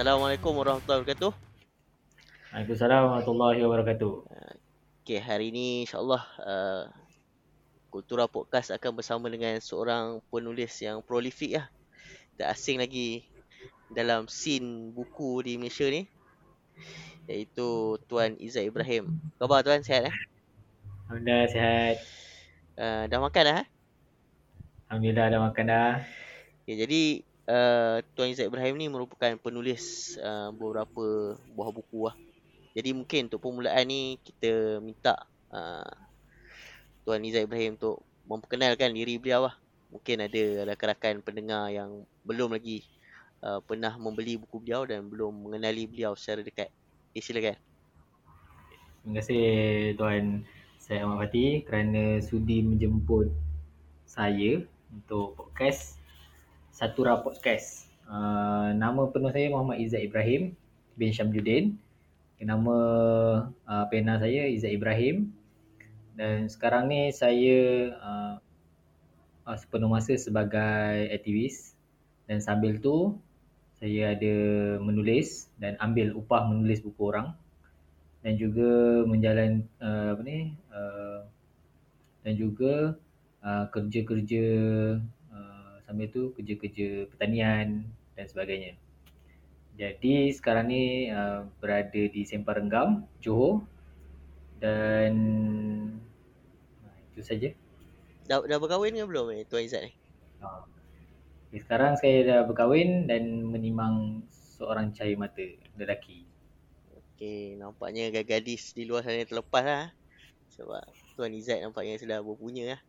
Assalamualaikum warahmatullahi wabarakatuh. Waalaikumsalam warahmatullahi wabarakatuh. Okey, hari ini insya-Allah uh, Kultura Podcast akan bersama dengan seorang penulis yang prolific lah. Tak asing lagi dalam scene buku di Malaysia ni. Iaitu Tuan Izzat Ibrahim. Khabar Tuan, sihat eh? Alhamdulillah sihat. Uh, dah makan dah? Eh? Alhamdulillah dah makan dah. Okay, jadi uh, Tuan Izzat Ibrahim ni merupakan penulis uh, beberapa buah buku lah. Jadi mungkin untuk permulaan ni kita minta uh, Tuan Izzat Ibrahim untuk memperkenalkan diri beliau lah. Mungkin ada rakan-rakan pendengar yang belum lagi uh, pernah membeli buku beliau dan belum mengenali beliau secara dekat. Eh, silakan. Terima kasih Tuan saya Ahmad Fatih kerana sudi menjemput saya untuk podcast Satura Podcast. Uh, nama penuh saya Muhammad Izzat Ibrahim bin Syamjuddin. Nama uh, pena saya Izzat Ibrahim. Dan sekarang ni saya uh, sepenuh masa sebagai aktivis. Dan sambil tu saya ada menulis dan ambil upah menulis buku orang. Dan juga menjalan uh, apa ni uh, dan juga uh, kerja-kerja sambil tu kerja-kerja pertanian dan sebagainya. Jadi sekarang ni uh, berada di Sempar Renggam, Johor dan uh, itu saja. Dah, dah berkahwin ke belum eh Tuan Izzat ni? Uh, sekarang saya dah berkahwin dan menimang seorang cahaya mata lelaki. Okey, nampaknya gadis di luar sana terlepas lah. Sebab Tuan Izzat nampaknya sudah berpunya lah.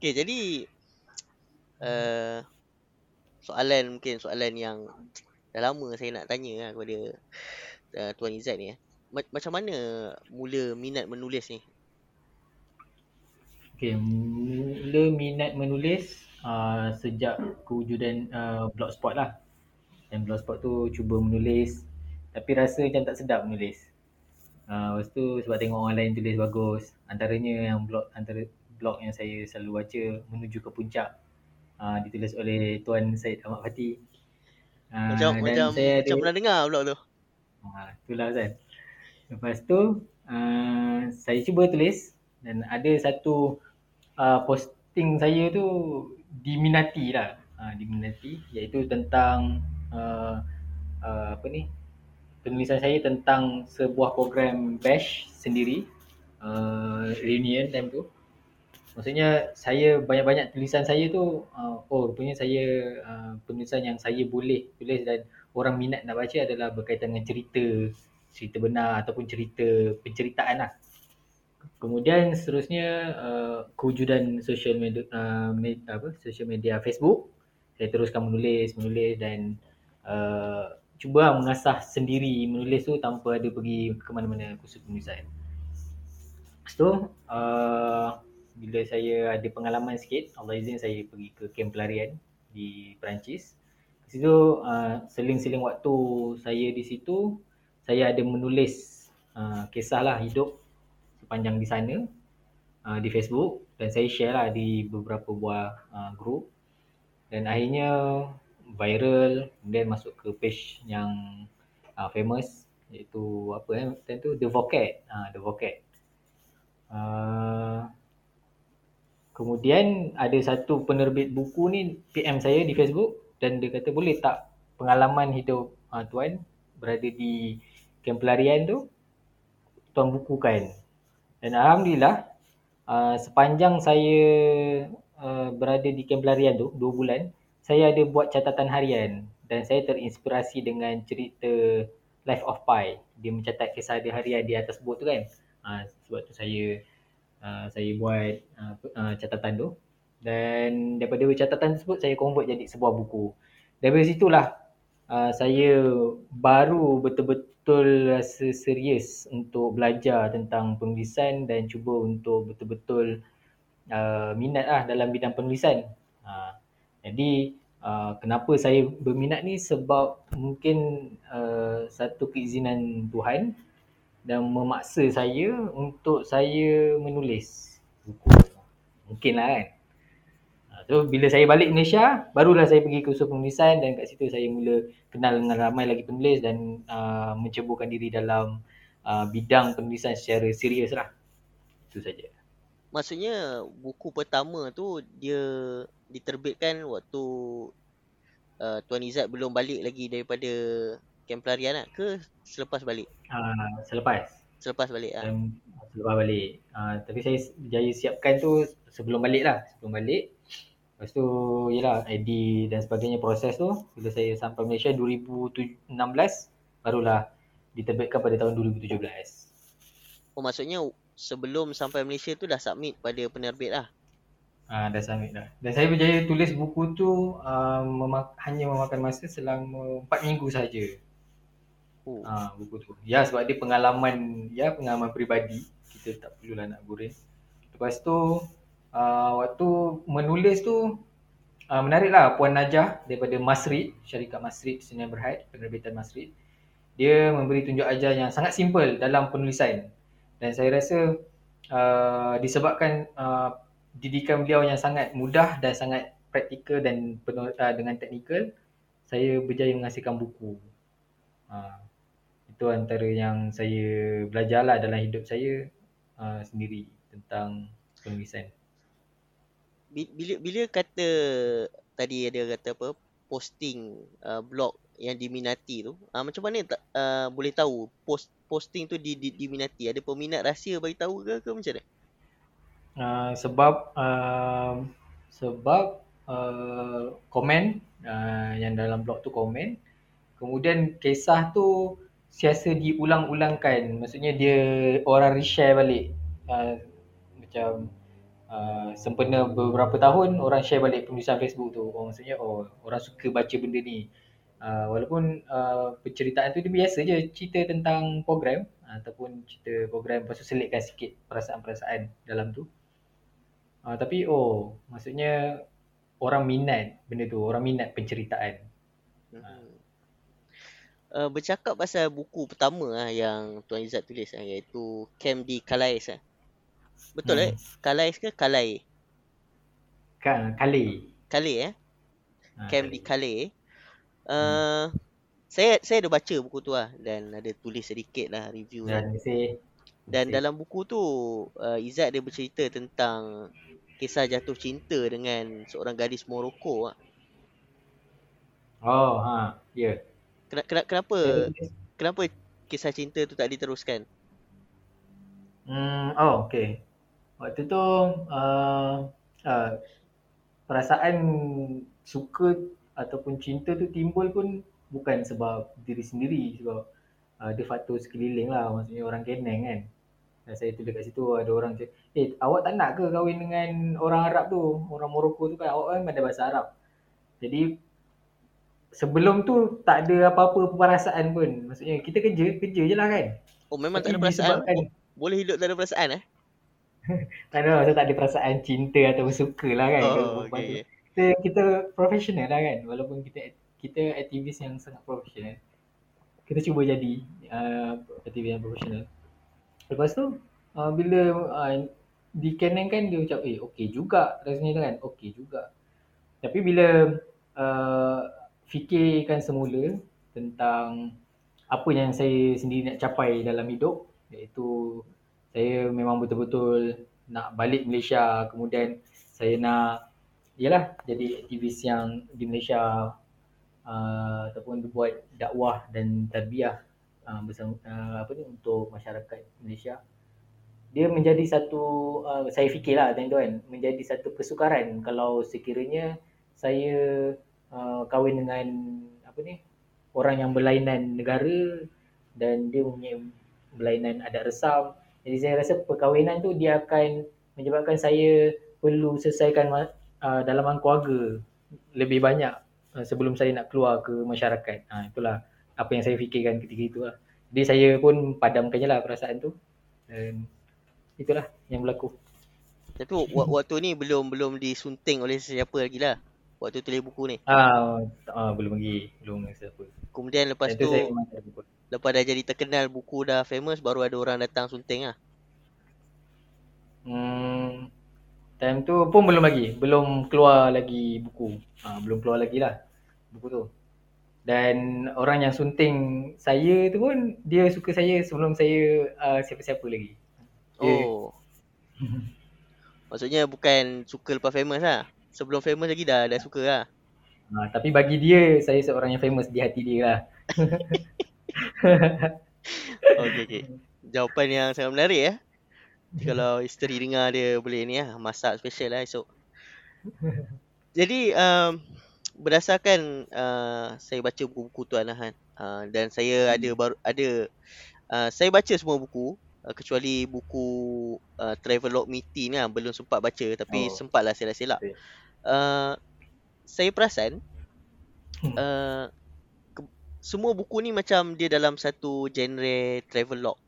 Okey, jadi uh, soalan mungkin soalan yang dah lama saya nak tanya lah kepada uh, Tuan Izzat ni. Eh. Macam mana mula minat menulis ni? Okay, mula minat menulis uh, sejak kewujudan uh, blogspot lah. Dan blogspot tu cuba menulis tapi rasa macam tak sedap menulis. Uh, lepas tu sebab tengok orang lain tulis bagus. Antaranya yang blog antara blog yang saya selalu baca menuju ke puncak uh, ditulis oleh Tuan Said Ahmad Fatih. Uh, macam dan macam, saya macam ada, pernah dengar blog tu. Uh, itulah Zan. Lepas tu uh, saya cuba tulis dan ada satu uh, posting saya tu diminati lah. Uh, diminati iaitu tentang uh, uh, apa ni penulisan saya tentang sebuah program bash sendiri uh, reunion time tu maksudnya saya banyak-banyak tulisan saya tu uh, oh rupanya saya uh, penulisan yang saya boleh tulis dan orang minat nak baca adalah berkaitan dengan cerita cerita benar ataupun cerita penceritaan lah. Kemudian seterusnya uh, kewujudan social media uh, med, apa social media Facebook. Saya teruskan menulis menulis dan uh, cuba mengasah sendiri menulis tu tanpa ada pergi ke mana-mana kursus penulisan. Lepas tu, uh, bila saya ada pengalaman sikit, Allah izin saya pergi ke kem pelarian di Perancis. Di situ uh, seling-seling waktu saya di situ, saya ada menulis uh, kisah lah hidup sepanjang di sana uh, di Facebook. Dan saya share lah di beberapa buah uh, group. Dan akhirnya viral kemudian masuk ke page yang uh, famous iaitu apa eh tu? The Vocat uh, The Vocat uh, Kemudian ada satu penerbit buku ni PM saya di Facebook dan dia kata boleh tak pengalaman hidup uh, tuan berada di kem pelarian tu tuan bukukan. Dan alhamdulillah uh, sepanjang saya uh, berada di kem pelarian tu 2 bulan saya ada buat catatan harian dan saya terinspirasi dengan cerita Life of Pi. Dia mencatat kisah dia harian di atas bot tu kan. Uh, sebab tu saya Uh, saya buat uh, uh, catatan tu dan daripada catatan tersebut saya convert jadi sebuah buku. Dari situlah uh, saya baru betul-betul rasa serius untuk belajar tentang penulisan dan cuba untuk betul-betul uh, minat lah dalam bidang penulisan. Uh, jadi uh, kenapa saya berminat ni sebab mungkin uh, satu keizinan Tuhan dan memaksa saya untuk saya menulis buku. Mungkinlah kan. Ha, so bila saya balik Malaysia, barulah saya pergi kursus penulisan dan kat situ saya mula kenal dengan ramai lagi penulis dan uh, menceburkan diri dalam uh, bidang penulisan secara serius lah. Itu saja. Maksudnya buku pertama tu dia diterbitkan waktu uh, Tuan Izzat belum balik lagi daripada kem pelarian lah ke selepas balik? Uh, selepas. Selepas balik ah. Um, selepas balik. Uh, tapi saya berjaya siapkan tu sebelum balik lah. Sebelum balik. Lepas tu, yelah, edit dan sebagainya proses tu. Bila saya sampai Malaysia 2016, barulah diterbitkan pada tahun 2017. Oh, maksudnya sebelum sampai Malaysia tu dah submit pada penerbit lah? Ah, dah submit dah. Dan saya berjaya tulis buku tu uh, memak- hanya memakan masa selama 4 minggu saja. Oh. Ah, buku tu. Ya sebab dia pengalaman ya pengalaman peribadi. Kita tak perlulah nak goreng. Lepas tu uh, waktu menulis tu uh, menariklah Puan Najah daripada Masrid, syarikat Masrid Sdn Berhad, penerbitan Masrid. Dia memberi tunjuk ajar yang sangat simple dalam penulisan. Dan saya rasa uh, disebabkan uh, didikan beliau yang sangat mudah dan sangat praktikal dan penuh uh, dengan teknikal, saya berjaya menghasilkan buku. Uh, itu antara yang saya belajarlah dalam hidup saya uh, sendiri tentang penulisan. Bila bila kata tadi ada kata apa posting uh, blog yang diminati tu, uh, macam mana tak uh, boleh tahu post posting tu di, di diminati? Ada peminat rahsia bagi tahu ke ke macam mana? Uh, sebab uh, sebab uh, komen uh, yang dalam blog tu komen kemudian kisah tu siasa diulang-ulangkan. Maksudnya dia orang reshare balik. Uh, macam uh, sempena beberapa tahun orang share balik penulisan Facebook tu. Oh, maksudnya oh orang suka baca benda ni. Uh, walaupun uh, penceritaan tu dia biasa je cerita tentang program ataupun cerita program tu selitkan sikit perasaan-perasaan dalam tu. Uh, tapi oh maksudnya orang minat benda tu, orang minat penceritaan. Hmm uh, bercakap pasal buku pertama lah yang Tuan Izzat tulis lah, iaitu Camp di Calais lah. Betul hmm. eh? Calais ke Calais? Ka Calais. Calais eh? Ha, Camp Calais. di Calais. Uh, hmm. Saya saya ada baca buku tu lah dan ada tulis sedikit lah review dan, lah. Dan dalam buku tu uh, Izzat dia bercerita tentang kisah jatuh cinta dengan seorang gadis Morocco lah. Oh, ha, ya. Yeah. Kenapa kenapa kenapa kisah cinta tu tak diteruskan? Hmm, oh okey. Waktu tu uh, uh, perasaan suka ataupun cinta tu timbul pun bukan sebab diri sendiri sebab uh, dia faktor sekeliling lah maksudnya orang keneng kan. Dan saya tulis kat situ ada orang cakap, eh awak tak nak ke kahwin dengan orang Arab tu? Orang Morocco tu kan awak kan ada bahasa Arab. Jadi sebelum tu tak ada apa-apa perasaan pun. Maksudnya kita kerja, kerja je lah kan. Oh memang Tapi tak ada perasaan? Oh, boleh hidup tak ada perasaan eh? tak ada, saya tak ada perasaan cinta atau suka lah kan. Oh, okay. Kita, kita profesional lah kan. Walaupun kita kita aktivis yang sangat profesional. Kita cuba jadi uh, aktivis yang profesional. Lepas tu, uh, bila uh, dikenengkan dia ucap, eh okey juga rasanya kan. Okey juga. Tapi bila uh, fikirkan semula tentang apa yang saya sendiri nak capai dalam hidup. Iaitu saya memang betul-betul nak balik Malaysia. Kemudian saya nak ialah jadi aktivis yang di Malaysia uh, ataupun buat dakwah dan tarbiyah uh, bersama uh, apa ni untuk masyarakat Malaysia. Dia menjadi satu uh, saya fikirlah tuan-tuan menjadi satu kesukaran kalau sekiranya saya uh, kahwin dengan apa ni orang yang berlainan negara dan dia punya berlainan adat resam. Jadi saya rasa perkahwinan tu dia akan menyebabkan saya perlu selesaikan uh, dalaman keluarga lebih banyak uh, sebelum saya nak keluar ke masyarakat. Ha, itulah apa yang saya fikirkan ketika itu lah. Jadi saya pun padamkannya lah perasaan tu. Dan itulah yang berlaku. Tapi waktu ni belum belum disunting oleh sesiapa lagi lah waktu tulis buku ni? Ah, ah belum lagi, belum lagi siapa. Kemudian lepas tu, lepas dah jadi terkenal, buku dah famous, baru ada orang datang sunting lah. Hmm, Time tu pun belum lagi, belum keluar lagi buku. Ha, belum keluar lagi lah buku tu. Dan orang yang sunting saya tu pun dia suka saya sebelum saya uh, siapa-siapa lagi. Dia, Oh. Maksudnya bukan suka lepas famous lah. Sebelum famous lagi dah dah suka lah. Ha, tapi bagi dia saya seorang yang famous di hati dia lah. Okey okey. Jawapan yang sangat menarik ya. Kalau isteri dengar dia boleh ni lah masak special lah esok. Jadi um, berdasarkan uh, saya baca buku-buku Tuan Ahan uh, dan saya ada baru ada uh, saya baca semua buku uh, kecuali buku uh, Travelog Meeting ni lah belum sempat baca tapi Oh. sempatlah selak-selak. Okey. Uh, saya perasan Hmm. uh, ke, semua buku ni macam dia dalam satu genre travelog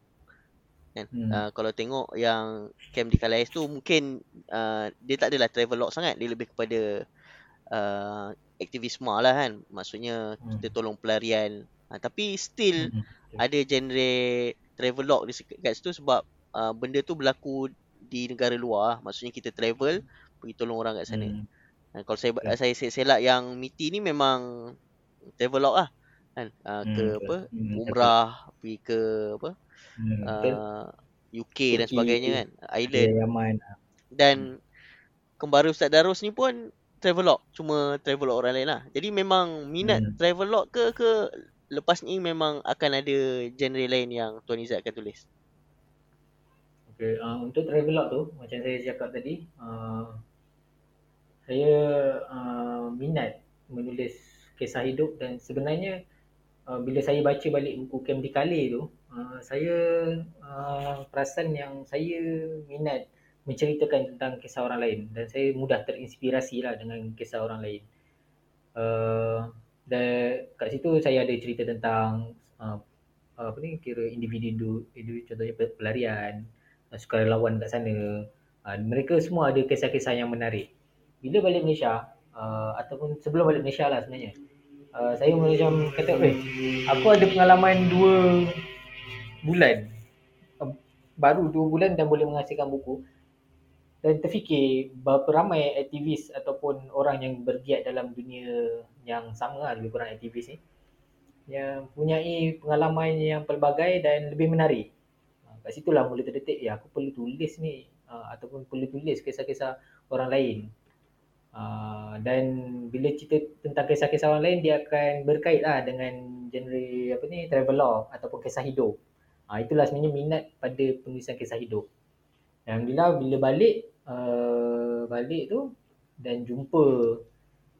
kan. Hmm. Uh, kalau tengok yang Camp di Calais tu mungkin uh, dia tak adalah travelog sangat, dia lebih kepada uh, aktivisme lah kan. Maksudnya Hmm. kita tolong pelarian. Uh, tapi still Hmm. ada genre travelog di sek- kat situ sebab uh, benda tu berlaku di negara luar. Maksudnya kita travel pergi tolong orang kat sana. Hmm. Ha, kalau saya Betul. saya selak yang MITI ni memang travelog lah kan uh, ke Hmm, apa betul. Hmm, umrah pergi ke apa Hmm, uh, UK dan Turki, sebagainya kan Dia island Yaman. dan kembara Ustaz Darus ni pun travelog cuma travelog orang lain lah jadi memang minat Hmm. travelog ke ke lepas ni memang akan ada genre lain yang Tuan Izzat akan tulis Okay, uh, untuk travelog tu macam saya cakap tadi, uh, saya uh, minat menulis kisah hidup dan sebenarnya uh, bila saya baca balik buku Camp di Calais tu, uh, saya uh, perasan yang saya minat menceritakan tentang kisah orang lain dan saya mudah terinspirasi lah dengan kisah orang lain. Uh, dan kat situ saya ada cerita tentang uh, apa ni kira individu individu contohnya pe- pelarian, uh, sukarelawan kat sana. Uh, mereka semua ada kisah-kisah yang menarik. Bila balik Malaysia uh, ataupun sebelum balik Malaysia lah sebenarnya. Uh, saya macam kata, "Eh, aku ada pengalaman dua bulan. Uh, baru dua bulan dan boleh menghasilkan buku." Dan terfikir berapa ramai aktivis ataupun orang yang bergiat dalam dunia yang sama lah lebih kurang aktivis ni yang mempunyai pengalaman yang pelbagai dan lebih menarik. Uh, kat situlah mula terdetik, ya aku perlu tulis ni uh, ataupun perlu tulis kisah-kisah orang lain. Uh, dan bila cerita tentang kisah-kisah orang lain dia akan berkait lah dengan genre apa ni travelog ataupun kisah hidup. Uh, itulah sebenarnya minat pada penulisan kisah hidup. Alhamdulillah bila balik uh, balik tu dan jumpa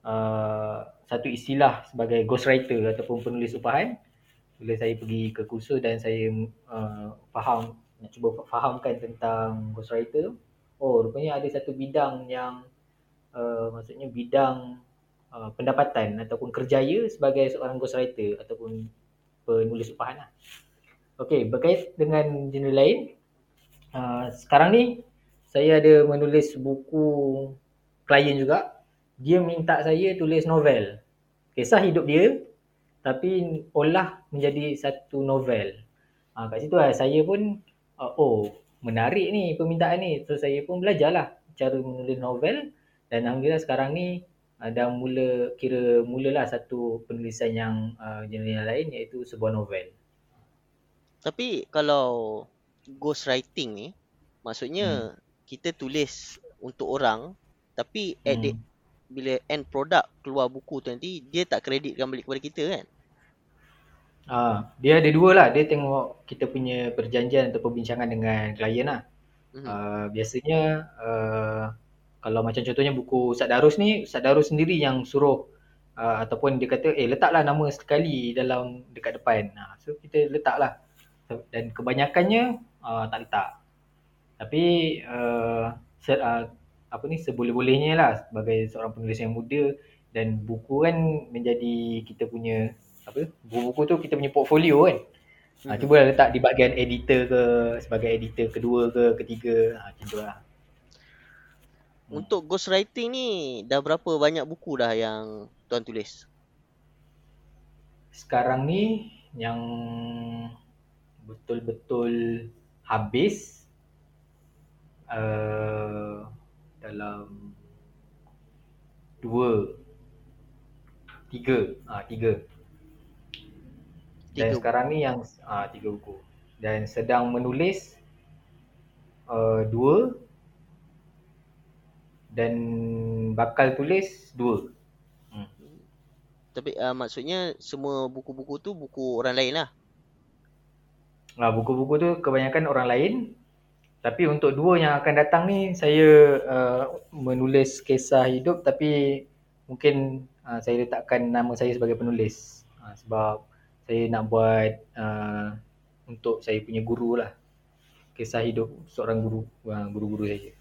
uh, satu istilah sebagai ghostwriter ataupun penulis upahan bila saya pergi ke kursus dan saya uh, faham nak cuba fahamkan tentang ghostwriter oh rupanya ada satu bidang yang uh, maksudnya bidang uh, pendapatan ataupun kerjaya sebagai seorang ghostwriter ataupun penulis upahan lah. Okey, berkait dengan genre lain Uh, sekarang ni saya ada menulis buku klien juga. Dia minta saya tulis novel. Kisah hidup dia tapi olah menjadi satu novel. Uh, kat situ lah saya pun uh, oh menarik ni permintaan ni. So saya pun belajarlah cara menulis novel dan alhamdulillah sekarang ni uh, dah mula kira mulalah satu penulisan yang uh, genre yang lain iaitu sebuah novel. Tapi kalau ghostwriting ni maksudnya hmm. kita tulis untuk orang tapi at the, Hmm. Bila end product keluar buku tu nanti dia tak kreditkan balik kepada kita kan? Ah, dia ada dua lah. Dia tengok kita punya perjanjian atau perbincangan dengan klien lah. Mhm. Uh, biasanya uh, kalau macam contohnya buku Ustaz Darus ni, Ustaz Darus sendiri yang suruh uh, ataupun dia kata eh letaklah nama sekali dalam dekat depan. Nah, so kita letaklah. Dan kebanyakannya uh, tak letak. Tapi uh, uh, apa ni seboleh-bolehnya lah sebagai seorang penulis yang muda dan buku kan menjadi kita punya apa buku-buku tu kita punya portfolio kan. Ha, Mhm. cuba letak di bahagian editor ke sebagai editor kedua ke ketiga ha, macam tu lah. Hmm. Untuk ghostwriting ni dah berapa banyak buku dah yang tuan tulis? Sekarang ni yang betul-betul habis uh, dalam dua, tiga, ah tiga. Dan Tiga sekarang ni yang ah tiga buku. Dan sedang menulis uh, dua dan bakal tulis dua. Tapi uh, maksudnya semua buku-buku tu buku orang lain lah. Ah, buku-buku tu kebanyakan orang lain. Tapi untuk dua yang akan datang ni saya uh, menulis kisah hidup tapi mungkin uh, saya letakkan nama saya sebagai penulis. Uh, sebab saya nak buat uh, untuk saya punya guru lah. Kisah hidup seorang guru, uh, guru-guru saya.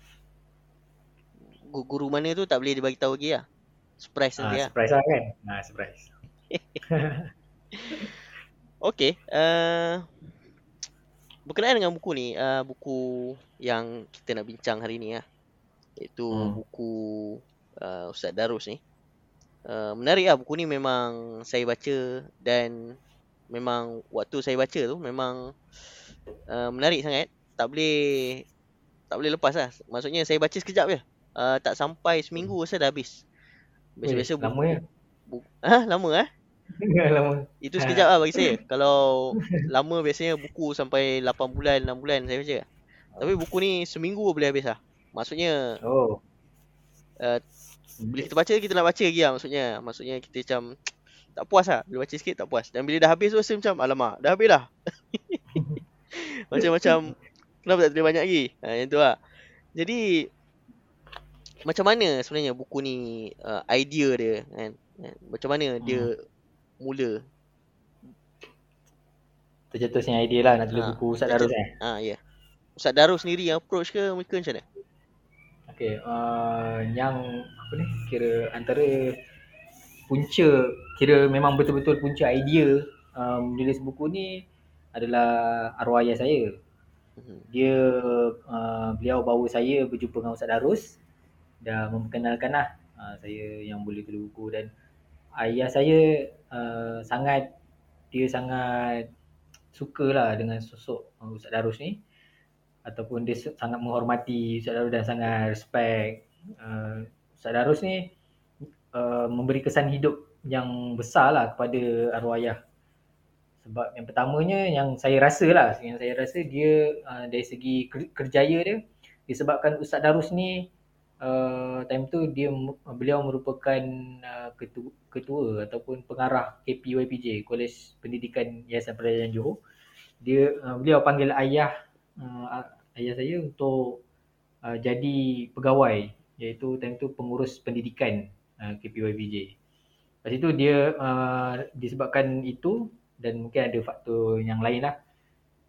Gu- Guru mana tu tak boleh dibagi tahu lagi lah. Surprise Ah, nanti lah. surprise lah kan? Ah, surprise. Okay. Uh, berkenaan dengan buku ni, uh, buku yang kita nak bincang hari ni lah. Iaitu Hmm. buku uh, Ustaz Darus ni. Uh, menarik lah buku ni memang saya baca dan memang waktu saya baca tu memang uh, menarik sangat. Tak boleh tak boleh lepas lah. Maksudnya saya baca sekejap je. Uh, tak sampai seminggu saya dah habis. Biasa-biasa Weh, lama ya? buku, ha, lama eh? Lama. Itu sekejap lah bagi saya. Kalau lama biasanya buku sampai 8 bulan, 6 bulan saya baca. Tapi buku ni seminggu boleh habis lah. Maksudnya Oh. uh, bila kita baca kita nak baca lagi lah maksudnya. Maksudnya kita macam tak puas lah. Bila baca sikit tak puas. Dan bila dah habis tu rasa macam alamak dah habis dah. Macam-macam kenapa tak tulis banyak lagi. Ha, yang tu lah. Jadi macam mana sebenarnya buku ni uh, idea dia kan? Macam mana dia mula Tercetusnya idea lah nak tulis Ha, buku Ustaz Darus eh. Ah ya. Ustaz Darus sendiri yang approach ke mereka macam mana? Okay, uh, yang apa ni kira antara punca kira memang betul-betul punca idea uh, menulis buku ni adalah arwah ayah saya. Mhm. Dia uh, beliau bawa saya berjumpa dengan Ustaz Darus dah memperkenalkan lah uh, saya yang boleh tulis buku dan ayah saya uh, sangat dia sangat sukalah dengan sosok uh, Ustaz Darus ni. Ataupun dia sangat menghormati Ustaz Darus dan sangat respect. Uh, Ustaz Darus ni uh, memberi kesan hidup yang besar lah kepada arwah sebab yang pertamanya yang saya rasa lah yang saya rasa dia uh, dari segi ker- kerjaya dia disebabkan Ustaz Darus ni uh, time tu dia beliau merupakan uh, ketua, ketua ataupun pengarah KPYPJ Kolej Pendidikan Yayasan Pelajaran Johor dia uh, beliau panggil ayah uh, ayah saya untuk uh, jadi pegawai iaitu time tu pengurus pendidikan uh, KPYPJ. Lepas itu dia uh, disebabkan itu dan mungkin ada faktor yang lain lah.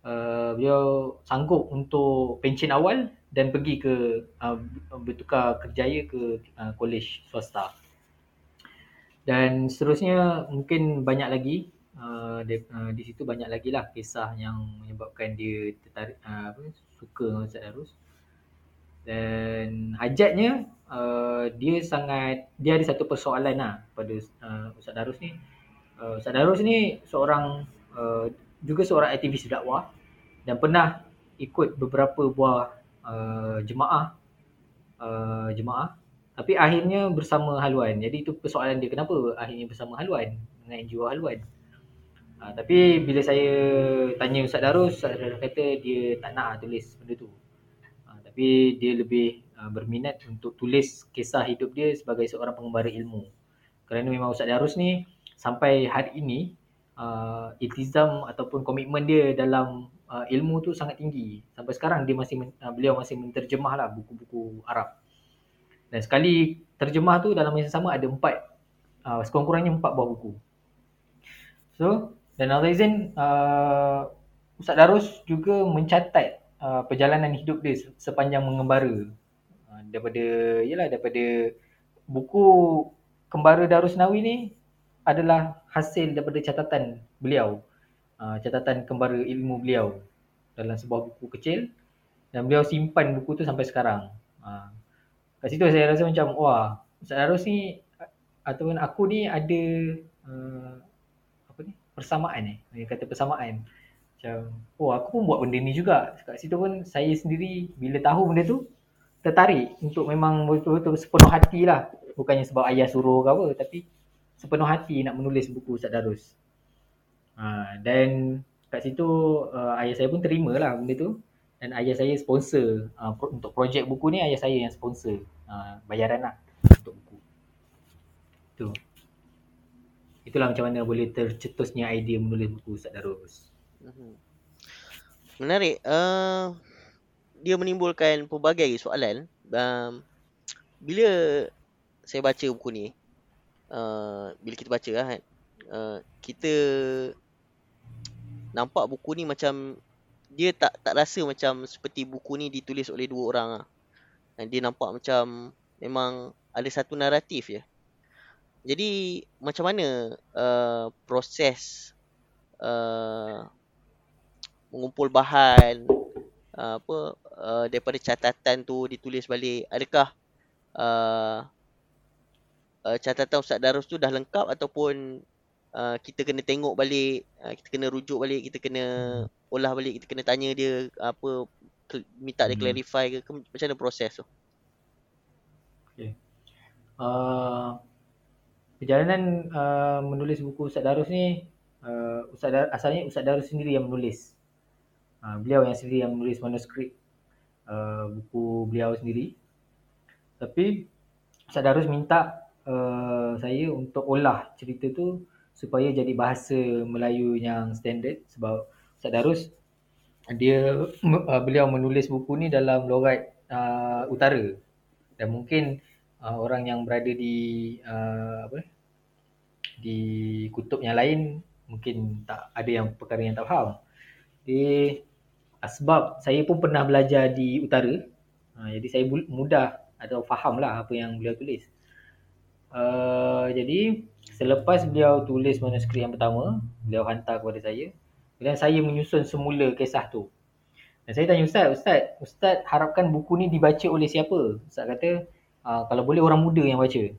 Uh, beliau sanggup untuk pencen awal dan pergi ke uh, bertukar kerjaya ke uh, kolej swasta. Dan seterusnya mungkin banyak lagi uh, di, uh, di situ banyak lagi lah kisah yang menyebabkan dia tertarik uh, apa suka Ustaz Darus. Dan hajatnya uh, dia sangat dia ada satu persoalan lah pada uh, Ustaz Darus ni. Uh, Ustaz Darus ni seorang uh, juga seorang aktivis dakwah dan pernah ikut beberapa buah uh, jemaah uh, jemaah tapi akhirnya bersama haluan. Jadi itu persoalan dia kenapa akhirnya bersama haluan dengan NGO haluan. Uh, tapi bila saya tanya Ustaz Darus, Ustaz Darus kata dia tak nak tulis benda tu. Uh, tapi dia lebih uh, berminat untuk tulis kisah hidup dia sebagai seorang pengembara ilmu. Kerana memang Ustaz Darus ni sampai hari ini uh, iltizam ataupun komitmen dia dalam uh, ilmu tu sangat tinggi. Sampai sekarang dia masih uh, beliau masih menterjemah lah buku-buku Arab. Dan sekali terjemah tu dalam masa sama ada empat uh, sekurang-kurangnya empat buah buku. So dan Allah izin uh, Ustaz Darus juga mencatat uh, perjalanan hidup dia se- sepanjang mengembara. Uh, daripada yalah daripada buku Kembara Darus Nawi ni adalah hasil daripada catatan beliau. Uh, catatan kembara ilmu beliau dalam sebuah buku kecil dan beliau simpan buku tu sampai sekarang. Uh, kat situ saya rasa macam wah Ustaz Darus ni ataupun aku ni ada uh, apa ni persamaan eh dia kata persamaan macam oh aku pun buat benda ni juga kat situ pun saya sendiri bila tahu benda tu tertarik untuk memang betul-betul sepenuh hati lah. Bukannya sebab ayah suruh ke apa tapi sepenuh hati nak menulis buku Ustaz Darus. Ha, dan kat situ uh, ayah saya pun terima lah benda tu. Dan ayah saya sponsor uh, pro, untuk projek buku ni ayah saya yang sponsor uh, bayaran lah untuk buku. Tu. Itulah macam mana boleh tercetusnya idea menulis buku Ustaz Darus. Mhm. Menarik. Uh, dia menimbulkan pelbagai soalan. Um, bila saya baca buku ni, uh, bila kita baca lah kan, uh, kita nampak buku ni macam dia tak tak rasa macam seperti buku ni ditulis oleh dua orang lah. Dan dia nampak macam memang ada satu naratif ya. Jadi macam mana uh, proses uh, mengumpul bahan uh, apa uh, daripada catatan tu ditulis balik adakah uh, uh, catatan Ustaz Darus tu dah lengkap ataupun uh, kita kena tengok balik uh, kita kena rujuk balik kita kena olah balik kita kena tanya dia apa minta dia Hmm. clarify ke, ke macam mana proses tu Okay. Uh, perjalanan uh, menulis buku Ustaz Darus ni uh, Ustaz Dar- asalnya Ustaz Darus sendiri yang menulis. Uh, beliau yang sendiri yang menulis manuskrip uh, buku beliau sendiri. Tapi Ustaz Darus minta uh, saya untuk olah cerita tu supaya jadi bahasa Melayu yang standard sebab Ustaz Darus dia uh, beliau menulis buku ni dalam logat uh, utara dan mungkin uh, orang yang berada di uh, apa di kutub yang lain mungkin tak ada yang perkara yang tak faham. Jadi uh, sebab saya pun pernah belajar di utara. Uh, jadi saya mudah atau faham lah apa yang beliau tulis. Uh, jadi selepas beliau tulis manuskrip yang pertama, beliau hantar kepada saya. Kemudian saya menyusun semula kisah tu. Dan saya tanya Ustaz, Ustaz, Ustaz harapkan buku ni dibaca oleh siapa? Ustaz kata, uh, kalau boleh orang muda yang baca.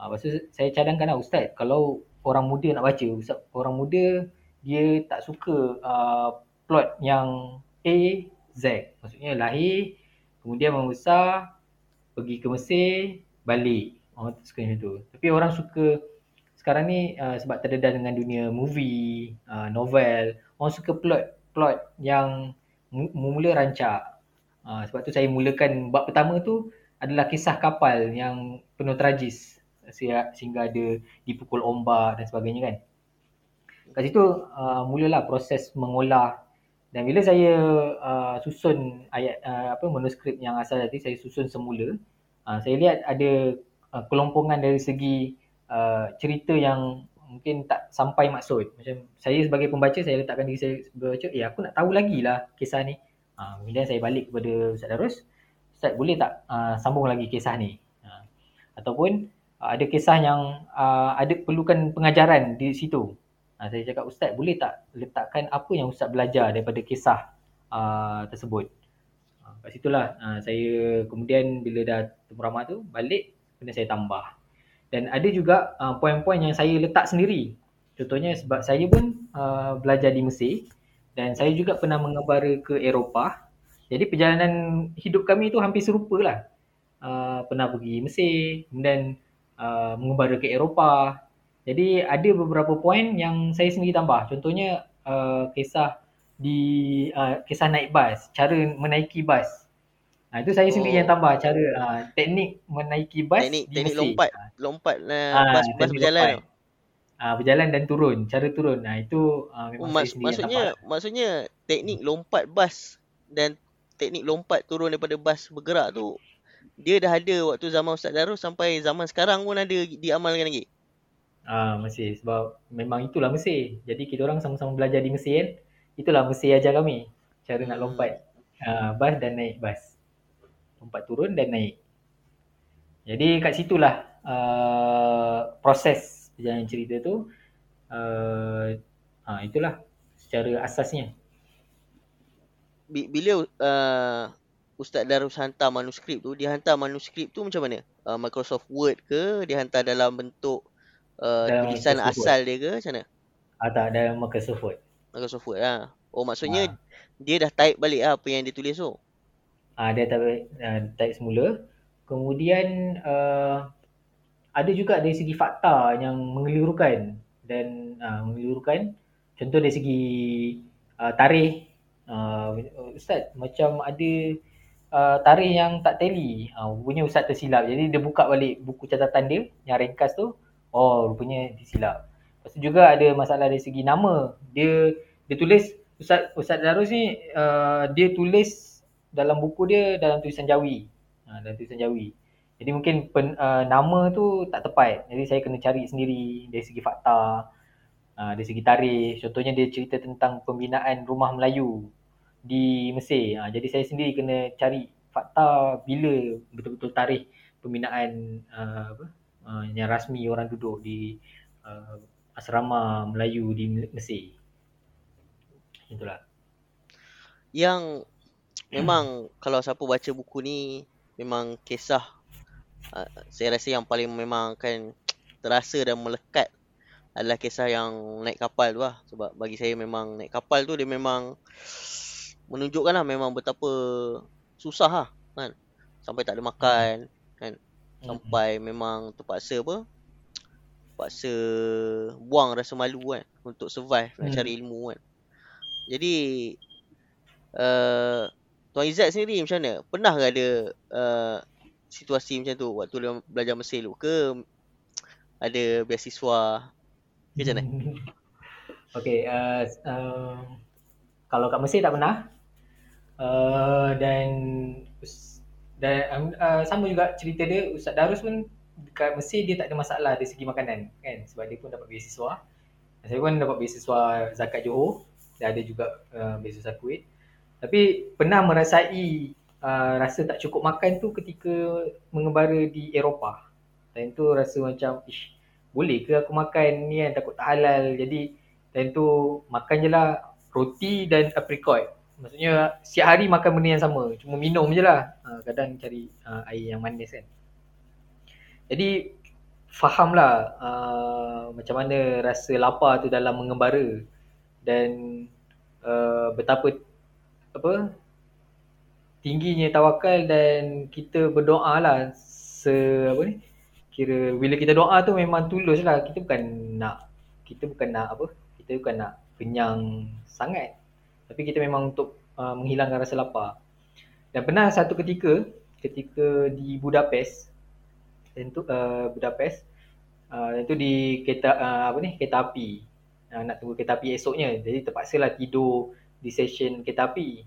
Uh, lepas tu saya cadangkan lah Ustaz, kalau orang muda nak baca, Ustaz, orang muda dia tak suka uh, plot yang A, Z. Maksudnya lahir, kemudian membesar, pergi ke Mesir, balik. Orang tak suka macam tu. Tapi orang suka sekarang ni uh, sebab terdedah dengan dunia movie, uh, novel, orang suka plot plot yang mula rancak. Uh, sebab tu saya mulakan bab pertama tu adalah kisah kapal yang penuh tragis sehingga ada dipukul ombak dan sebagainya kan. Kat situ uh, mulalah proses mengolah dan bila saya uh, susun ayat uh, apa manuskrip yang asal tadi saya susun semula, uh, saya lihat ada uh, kelompongan dari segi uh, cerita yang mungkin tak sampai maksud. Macam saya sebagai pembaca saya letakkan diri saya pembaca, eh aku nak tahu lagi lah kisah ni. Uh, kemudian saya balik kepada Ustaz Darus, Ustaz boleh tak uh, sambung lagi kisah ni? Uh, ataupun uh, ada kisah yang uh, ada perlukan pengajaran di situ. Uh, saya cakap Ustaz boleh tak letakkan apa yang Ustaz belajar daripada kisah uh, tersebut. Uh, kat situlah uh, saya kemudian bila dah temu ramah tu balik kemudian saya tambah. Dan ada juga uh, poin-poin yang saya letak sendiri. Contohnya sebab saya pun uh, belajar di Mesir dan saya juga pernah mengembara ke Eropah. Jadi perjalanan hidup kami tu hampir serupa lah. Uh, pernah pergi Mesir, kemudian uh, mengembara ke Eropah. Jadi ada beberapa poin yang saya sendiri tambah. Contohnya uh, kisah di uh, kisah naik bas, cara menaiki bas. Ha, itu saya sendiri oh. yang tambah cara uh, teknik menaiki bas teknik, di teknik Mesir. lompat lompat uh, ha, bas bas berjalan. Uh, berjalan dan turun, cara turun. Nah itu uh, memang oh, mas, saya maksudnya yang maksudnya teknik lompat bas dan teknik lompat turun daripada bas bergerak tu dia dah ada waktu zaman Ustaz Darus sampai zaman sekarang pun ada diamalkan lagi. Ah Mesir sebab memang itulah Mesir. Jadi kita orang sama-sama belajar di Mesir kan. Itulah Mesir ajar kami cara nak lompat uh, bas dan naik bas. Lompat turun dan naik. Jadi kat situlah uh, proses perjalanan cerita tu uh, uh, itulah secara asasnya. Bila uh, Ustaz Darus hantar manuskrip tu, dia hantar manuskrip tu macam mana? Uh, Microsoft Word ke? Dia hantar dalam bentuk uh, dalam tulisan asal Word. dia ke? Macam mana? Ah, tak, dalam Microsoft Word. Microsoft Word lah. Oh maksudnya ha. dia dah type balik lah apa yang dia tulis tu? Uh, dia type, uh, type semula. Kemudian uh, ada juga dari segi fakta yang mengelirukan dan uh, mengelirukan. Contoh dari segi uh, tarikh. Uh, Ustaz, macam ada uh, tarikh yang tak tally. Uh, rupanya Ustaz tersilap. Jadi dia buka balik buku catatan dia yang ringkas tu. Oh, rupanya disilap. Lepas tu juga ada masalah dari segi nama. Dia dia tulis Ustaz Ustaz Darus ni uh, dia tulis dalam buku dia dalam tulisan Jawi. Uh, dalam tulisan Jawi. Jadi mungkin pen, uh, nama tu tak tepat. Jadi saya kena cari sendiri dari segi fakta, uh, dari segi tarikh. Contohnya dia cerita tentang pembinaan rumah Melayu di Mesir. Uh, jadi saya sendiri kena cari fakta bila betul-betul tarikh pembinaan uh, apa uh, yang rasmi orang duduk di uh, asrama Melayu di Mesir. Itulah. Yang memang kalau siapa baca buku ni memang kisah uh, saya rasa yang paling memang akan terasa dan melekat adalah kisah yang naik kapal tu lah. Sebab bagi saya memang naik kapal tu dia memang menunjukkan lah memang betapa susah lah kan. Sampai tak ada makan kan. Sampai memang terpaksa apa terpaksa buang rasa malu kan untuk survive nak cari hmm. ilmu kan. Jadi uh, Tuan Izzat sendiri macam mana? Pernah ke ada uh, situasi macam tu waktu dia belajar Mesir dulu? Ke ada beasiswa? Ke macam mana? Okay, uh, uh, kalau kat Mesir tak pernah. Uh, dan dan uh, sama juga cerita dia Ustaz Darus pun dekat Mesir dia tak ada masalah dari segi makanan kan? Sebab dia pun dapat beasiswa. Saya pun dapat beasiswa zakat Johor. Dan ada juga uh, beasiswa Kuwait tapi pernah merasai uh, rasa tak cukup makan tu ketika mengembara di Eropah. Dan tu rasa macam ish boleh ke aku makan ni kan? Takut tak halal. Jadi dan tu makan je lah roti dan apricot maksudnya setiap hari makan benda yang sama cuma minum je lah. Uh, kadang cari uh, air yang manis kan. Jadi fahamlah uh, macam mana rasa lapar tu dalam mengembara. Dan uh, betapa apa? Tingginya tawakal dan kita berdoa lah se apa ni? Kira bila kita doa tu memang tulus lah. Kita bukan nak kita bukan nak apa? Kita bukan nak kenyang sangat. Tapi kita memang untuk uh, menghilangkan rasa lapar. Dan pernah satu ketika ketika di Budapest itu uh, Budapest uh, itu di kereta uh, apa ni? Kereta api. Uh, nak tunggu kereta api esoknya. Jadi terpaksa lah tidur di stesen kereta api.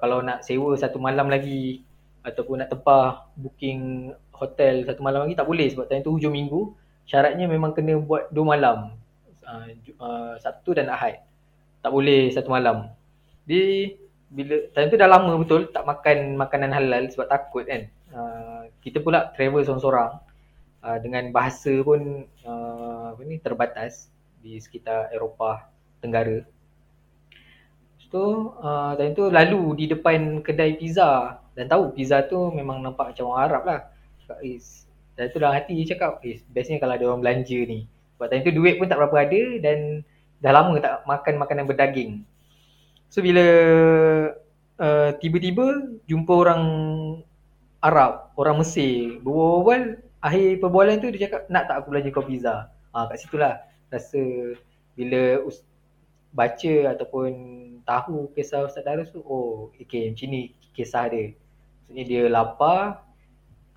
Kalau nak sewa satu malam lagi ataupun nak tempah booking hotel satu malam lagi tak boleh sebab time tu hujung minggu. Syaratnya memang kena buat dua malam uh, Sabtu dan Ahad. Tak boleh satu malam. Di bila time tu dah lama betul tak makan makanan halal sebab takut kan. Uh, kita pula travel seorang-seorang. Uh, dengan bahasa pun uh, apa ni terbatas di sekitar Eropah Tenggara. So, uh, dan tu lalu di depan kedai pizza dan tahu pizza tu memang nampak macam orang Arab lah. Cakap, is. Dan tu dalam hati dia cakap, is, bestnya kalau ada orang belanja ni. Sebab time tu duit pun tak berapa ada dan dah lama tak makan makanan berdaging. So bila uh, tiba-tiba jumpa orang Arab, orang Mesir, berbual akhir perbualan tu dia cakap nak tak aku belanja kau pizza. Ha, kat situ lah rasa bila baca ataupun tahu kisah Ustaz Darus tu, oh okay macam ni kisah dia. Maksudnya dia lapar,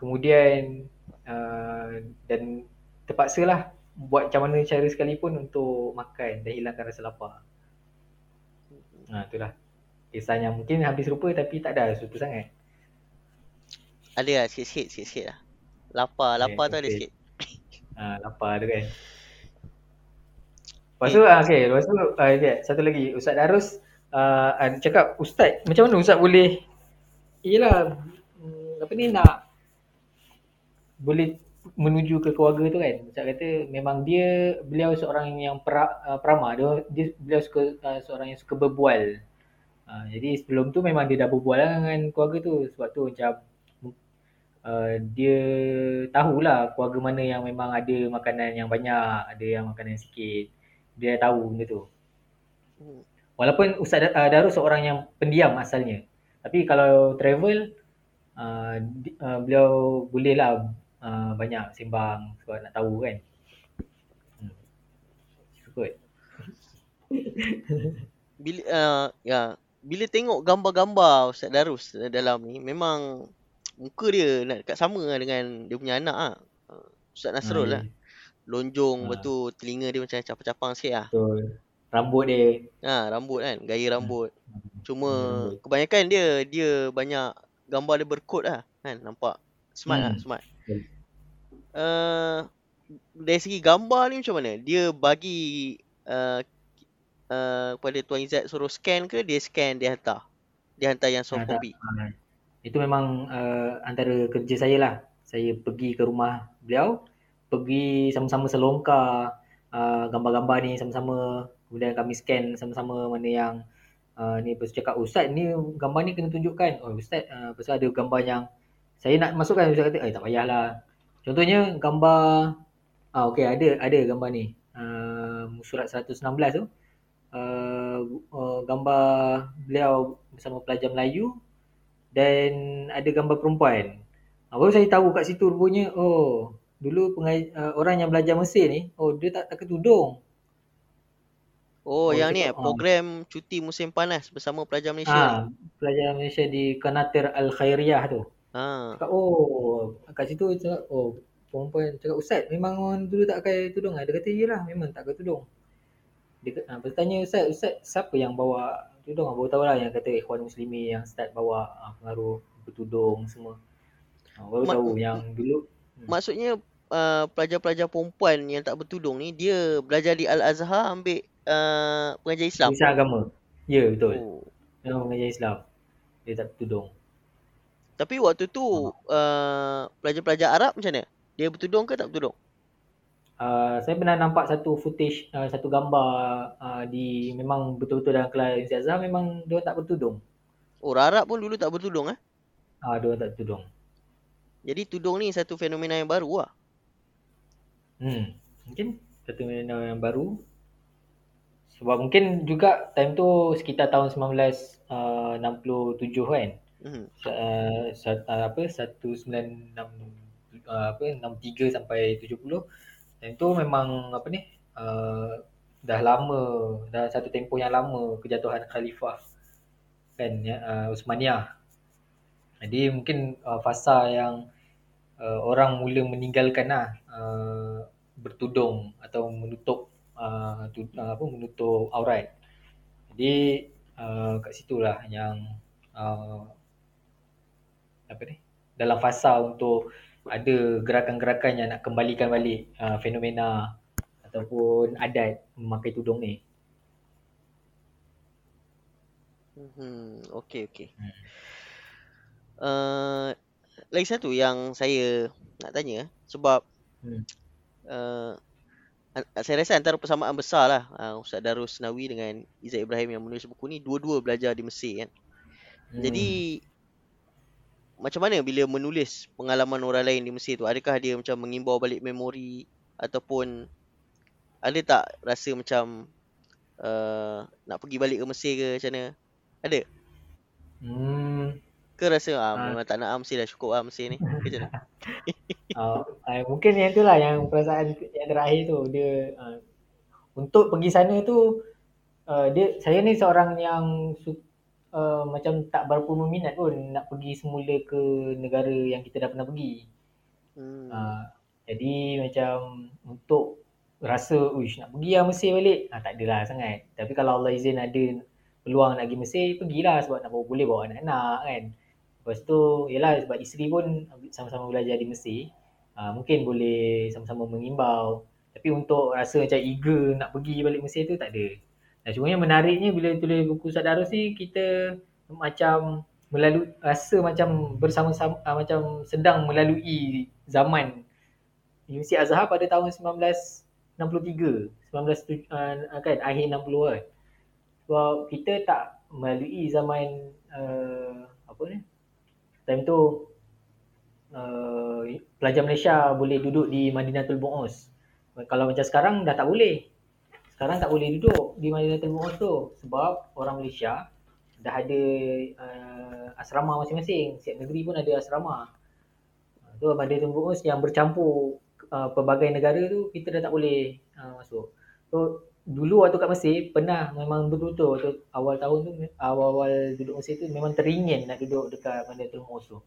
kemudian uh, dan terpaksa lah buat macam mana cara sekalipun untuk makan dan hilangkan rasa lapar. Ha, itulah. Kisah yang mungkin hampir serupa tapi tak ada serupa sangat. Ada lah sikit-sikit, sikit-sikit lah. Lapar, lapar okay, tu ada sikit. Ha, lapar tu kan. Lepas tu, okay. okay. Lepas tu, uh, okay. satu lagi. Ustaz Darus uh, cakap, Ustaz, macam mana Ustaz boleh, yelah, hmm, apa ni nak, boleh menuju ke keluarga tu kan. Ustaz kata, memang dia, beliau seorang yang pra, uh, peramah. Dia, dia, beliau suka, uh, seorang yang suka berbual. Uh, jadi sebelum tu memang dia dah berbual lah dengan keluarga tu. Sebab tu macam, Uh, dia tahulah keluarga mana yang memang ada makanan yang banyak, ada yang makanan sikit. Dia tahu benda tu. Hmm. Walaupun Ustaz uh, Darus seorang yang pendiam asalnya. Tapi kalau travel, uh, di, uh, beliau bolehlah uh, banyak sembang sebab nak tahu kan. Hmm. Cukup. bila uh, ya bila tengok gambar-gambar Ustaz Darus dalam ni memang muka dia nak dekat sama lah dengan dia punya anak ah. Uh, Ustaz Nasrul Ha, lah. Lonjong Ha. lepas tu telinga dia macam capang-capang sikit lah. Betul. Rambut dia. Ha, rambut kan, gaya rambut. Cuma rambut. kebanyakan dia dia banyak gambar dia berkod lah kan. Nampak smart lah, Hmm. smart. Betul. Uh, dari segi gambar ni macam mana? Dia bagi uh, uh, kepada Tuan Izzat suruh scan ke dia scan dia hantar? Dia hantar yang soft Ah, copy. Ha, itu memang uh, antara kerja saya lah. Saya pergi ke rumah beliau, pergi sama-sama selongkar uh, gambar-gambar ni sama-sama. Kemudian kami scan sama-sama mana yang uh, ni lepas cakap, Ustaz ni gambar ni kena tunjukkan. Oh Ustaz, uh, lepas tu ada gambar yang saya nak masukkan. Ustaz kata, eh tak payahlah. Contohnya gambar, ah okey ada ada gambar ni. Uh, surat 116 tu. Uh, uh, gambar beliau bersama pelajar Melayu dan ada gambar perempuan. Baru saya tahu kat situ rupanya, oh dulu pengai, uh, orang yang belajar Mesir ni, oh dia tak pakai tudung. Oh, Oh, yang ni eh, ah. program cuti musim panas bersama pelajar Malaysia. Ha, pelajar Malaysia di Kanatir Al-Khairiyah tu. Ha. Cakap, oh kat situ cakap, oh perempuan cakap, Ustaz memang orang dulu tak pakai tudung lah. Dia kata, yelah memang tak pakai tudung. Dia ha, bertanya Ustaz, Ustaz siapa yang bawa tudung? Baru tahu lah yang kata Ikhwan Muslimi yang start bawa ha, pengaruh bertudung semua. Ha, baru Ma- tahu yang dulu Maksudnya uh, pelajar-pelajar perempuan yang tak bertudung ni dia belajar di Al-Azhar ambil uh, pengajar Islam. Islam agama. Ya betul. Oh. Memang mengajar Islam. Dia tak bertudung. Tapi waktu tu uh, pelajar-pelajar Arab macam mana? Dia bertudung ke tak bertudung? Uh, saya pernah nampak satu footage, uh, satu gambar uh, di memang betul-betul dalam kelas Universiti Azhar memang dia tak bertudung. Orang Arab pun dulu tak bertudung eh. Ah uh, dia tak bertudung. Jadi tudung ni satu fenomena yang baru lah. Hmm. Mungkin satu fenomena yang baru. Sebab mungkin juga time tu sekitar tahun 1967 kan. Mhm. Uh, sat, uh, apa 1966 uh, apa 63 sampai 70 dan itu memang apa ni uh, dah lama dah satu tempoh yang lama kejatuhan khalifah kan ya, uh, Uthmaniyah. Jadi mungkin uh, fasa yang uh, orang mula meninggalkan lah uh, bertudung atau menutup uh, tu, uh, apa menutup aurat. Jadi uh, kat situlah yang uh, apa ni dalam fasa untuk ada gerakan-gerakan yang nak kembalikan balik uh, fenomena ataupun adat memakai tudung ni. Hmm, okey okey. Hmm. Uh, lagi satu yang saya nak tanya sebab Hmm. uh, saya rasa antara persamaan besar lah uh, Ustaz Darus Nawi dengan Izzat Ibrahim yang menulis buku ni dua-dua belajar di Mesir kan. Hmm. Jadi macam mana bila menulis pengalaman orang lain di Mesir tu? Adakah dia macam mengimbau balik memori ataupun ada tak rasa macam uh, nak pergi balik ke Mesir ke macam mana? Ada? Hmm. Ke rasa ah, Ah. memang tak nak ah dah cukup ah Mesir ni? Macam mana? Uh, uh, mungkin yang itulah yang perasaan yang terakhir tu dia uh, untuk pergi sana tu uh, dia saya ni seorang yang uh, macam tak berapa berminat pun nak pergi semula ke negara yang kita dah pernah pergi. Hmm. Uh, jadi macam untuk rasa uish nak pergi lah Mesir balik ah, tak adalah sangat. Tapi kalau Allah izin ada peluang nak pergi Mesir pergilah sebab nak boleh bawa anak-anak kan. Lepas tu yalah sebab isteri pun sama-sama belajar di Mesir. Uh, mungkin boleh sama-sama mengimbau. Tapi untuk rasa macam eager nak pergi balik Mesir tu tak ada. Dan cuma yang menariknya bila tulis buku Ustaz Darus ni kita macam melalui rasa macam bersama-sama uh, macam sedang melalui zaman Universiti Azhar pada tahun 1963 19 uh, kan akhir 60 kan sebab kita tak melalui zaman uh, apa ni time tu uh, pelajar Malaysia boleh duduk di Madinatul Bu'us kalau macam sekarang dah tak boleh sekarang tak boleh duduk di Madinatul Bu'us tu sebab orang Malaysia dah ada uh, asrama masing-masing. Setiap negeri pun ada asrama. Tu ada tembus yang bercampur uh, pelbagai negara tu kita dah tak boleh uh, masuk. So dulu waktu kat Mesir pernah memang betul-betul waktu awal tahun tu awal-awal duduk Mesir tu memang teringin nak duduk dekat Bandar Termus tu.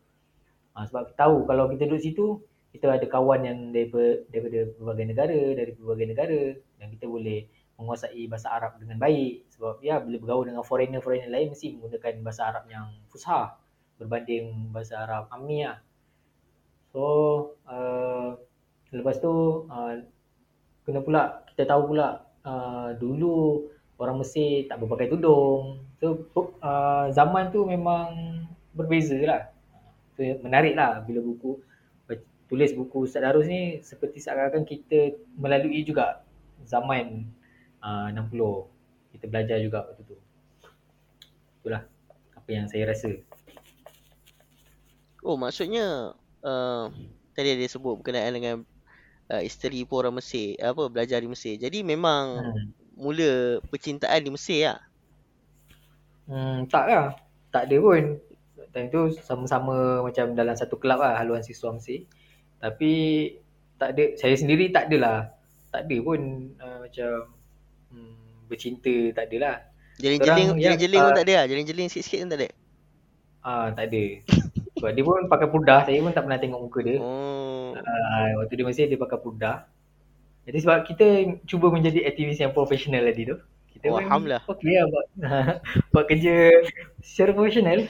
Uh, sebab tahu kalau kita duduk situ kita ada kawan yang daripada, daripada berbagai negara, dari berbagai negara dan kita boleh menguasai bahasa Arab dengan baik sebab ya bila bergaul dengan foreigner-foreigner lain mesti menggunakan bahasa Arab yang fusha berbanding bahasa Arab ammi lah. So uh, lepas tu uh, kena pula kita tahu pula uh, dulu orang Mesir tak berpakai tudung. So uh, zaman tu memang berbeza lah. So, menarik lah bila buku tulis buku Ustaz Darus ni seperti seakan-akan kita melalui juga zaman uh, 60. Kita belajar juga waktu tu. Itulah apa yang saya rasa. Oh maksudnya uh, tadi dia sebut berkenaan dengan uh, isteri pun orang Mesir, apa belajar di Mesir. Jadi memang hmm. mula percintaan di Mesir lah. Hmm, tak lah. Tak ada pun. Time tu sama-sama macam dalam satu kelab lah haluan siswa Mesir. Tapi tak ada saya sendiri tak adalah. Tak ada pun uh, macam hmm, bercinta tak adalah. Jeling-jeling jeling-jeling pun uh, tak ada lah. Jeling-jeling sikit-sikit pun tak ada. Ah, tak ada. Sebab dia pun pakai purdah, saya pun tak pernah tengok muka dia. Oh. Uh, waktu dia masih dia pakai purdah. Jadi sebab kita cuba menjadi aktivis yang profesional tadi tu. Kita oh, Alhamdulillah. Okay lah buat, buat kerja secara profesional.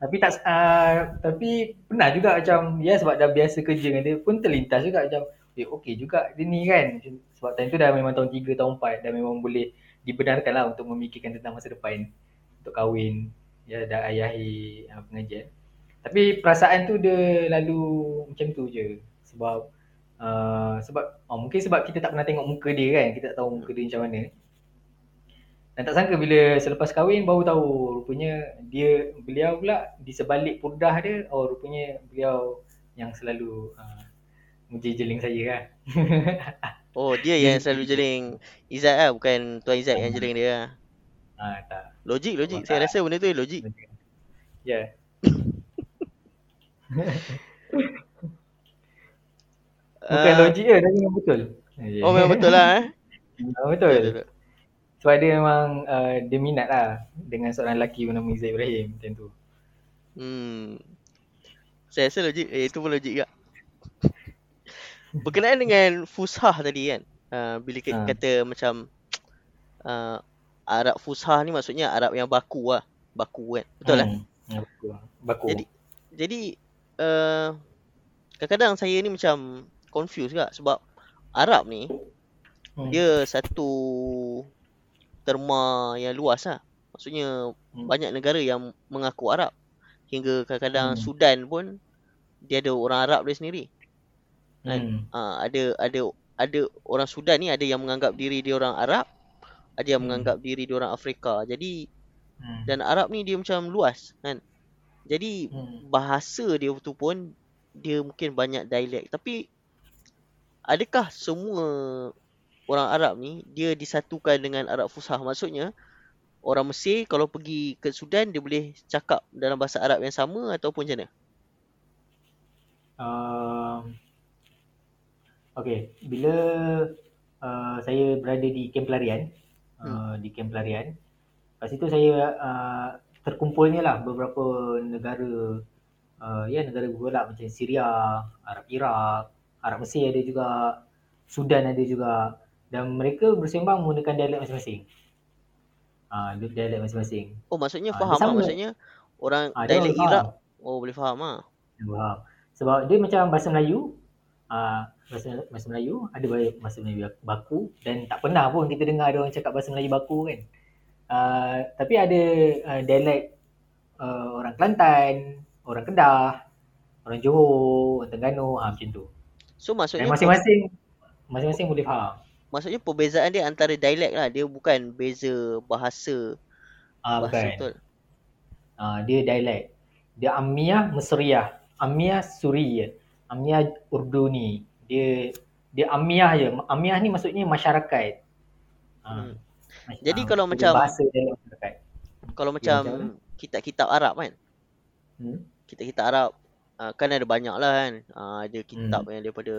Tapi tak uh, tapi pernah juga macam ya sebab dah biasa kerja dengan dia pun terlintas juga macam eh okey juga dia ni kan. Sebab time tu dah memang tahun 3 tahun 4 dah memang boleh dibenarkan lah untuk memikirkan tentang masa depan untuk kahwin ya dah ayahi uh, pengajian. Tapi perasaan tu dia lalu macam tu je sebab uh, sebab oh, mungkin sebab kita tak pernah tengok muka dia kan kita tak tahu muka dia macam mana dan tak sangka bila selepas kahwin baru tahu rupanya dia beliau pula di sebalik purdah dia oh rupanya beliau yang selalu uh, menjeling saya kan. oh dia yang selalu jeling Izzat lah bukan Tuan Izzat yang jeling dia lah. Ah tak. Logik logik. Saya rasa benda tu logik. Ya. Yeah. Bukan uh, logik ke tapi memang betul. Oh memang betul lah eh. Betul. betul, betul. Sebab dia memang uh, dia minat lah dengan seorang lelaki bernama Izzat Ibrahim macam tu. Hmm. Saya rasa logik. Eh, itu pun logik juga. Berkenaan dengan fushah tadi kan. Uh, bila kita ha. kata macam uh, Arab fushah ni maksudnya Arab yang baku lah. Baku kan. Betul lah? hmm. lah? baku. baku. Jadi, jadi uh, kadang-kadang saya ni macam confused juga sebab Arab ni hmm. dia satu terma yang luas lah. Maksudnya hmm. banyak negara yang mengaku Arab. Hingga kadang-kadang hmm. Sudan pun dia ada orang Arab dia sendiri. Hmm. Ha, ada ada ada orang Sudan ni ada yang menganggap diri dia orang Arab, ada yang hmm. menganggap diri dia orang Afrika. Jadi hmm. dan Arab ni dia macam luas kan. Jadi hmm. bahasa dia tu pun dia mungkin banyak dialek tapi adakah semua orang Arab ni dia disatukan dengan Arab Fusha. Maksudnya orang Mesir kalau pergi ke Sudan dia boleh cakap dalam bahasa Arab yang sama ataupun macam mana? Uh, okay, bila uh, saya berada di kem pelarian, uh, hmm. di kem pelarian, lepas itu saya uh, terkumpulnya lah beberapa negara, uh, ya negara bergelap macam Syria, Arab Iraq, Arab Mesir ada juga, Sudan ada juga dan mereka bersembang menggunakan dialek masing-masing. Ah, uh, dialek masing-masing. Oh, maksudnya uh, faham lah. Maksudnya orang uh, dialek Iraq oh boleh faham ah. Faham. Sebab dia macam bahasa Melayu, ah uh, bahasa, bahasa Melayu ada bahasa Melayu baku dan tak pernah pun kita dengar ada orang cakap bahasa Melayu baku kan. Uh, tapi ada uh, dialek uh, orang Kelantan, orang Kedah, orang Johor, orang Terengganu, ha, macam tu. So maksudnya masing-masing masing-masing boleh faham. Maksudnya perbezaan dia antara dialek lah. Dia bukan beza bahasa. Ah bahasa bukan. betul. ah dia dialek dia amiyah mesriyah amiyah suriyah amiyah urduni. Dia dia amiyah je. Amiyah ni maksudnya masyarakat. Ah. Hmm. Jadi ah, kalau macam bahasa masyarakat kalau macam kitab-kitab Arab kan. Hmm. Kitab-kitab Arab uh, kan ada banyak lah kan. Uh, ada kitab Hmm. yang daripada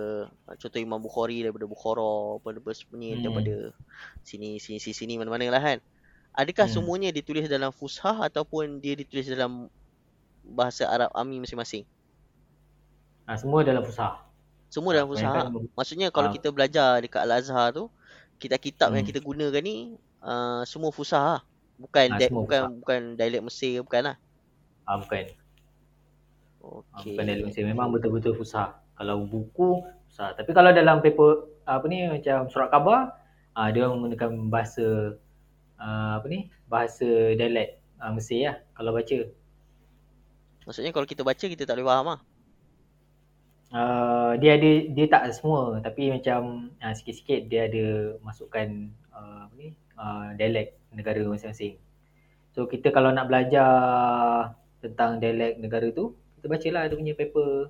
uh, contoh Imam Bukhari daripada Bukhara, daripada ni Hmm. daripada sini sini sini, sini mana-mana lah kan. Adakah Hmm. semuanya ditulis dalam fushah ataupun dia ditulis dalam bahasa Arab Ami masing-masing? Ah, semua dalam fusah. Semua dalam fushah. Kebanyakan Maksudnya kalau Ah. kita belajar dekat Al-Azhar tu, kitab-kitab yang Hmm. kita gunakan ni uh, semua fushah lah. Bukan Ah, di, semua bukan fushah. bukan dialek Mesir bukan lah. ah, bukan. Ah, Okey. bukan dalam Mesir. Memang betul-betul fusah. Kalau buku fusah. Tapi kalau dalam paper apa ni macam surat khabar, ah dia menggunakan bahasa ah, apa ni? Bahasa dialek ah, Mesir lah kalau baca. Maksudnya kalau kita baca kita tak boleh faham lah. Uh, dia ada dia tak semua tapi macam uh, sikit-sikit dia ada masukkan uh, apa ni uh, dialek negara masing-masing. So kita kalau nak belajar tentang dialek negara tu, kita bacalah dia punya paper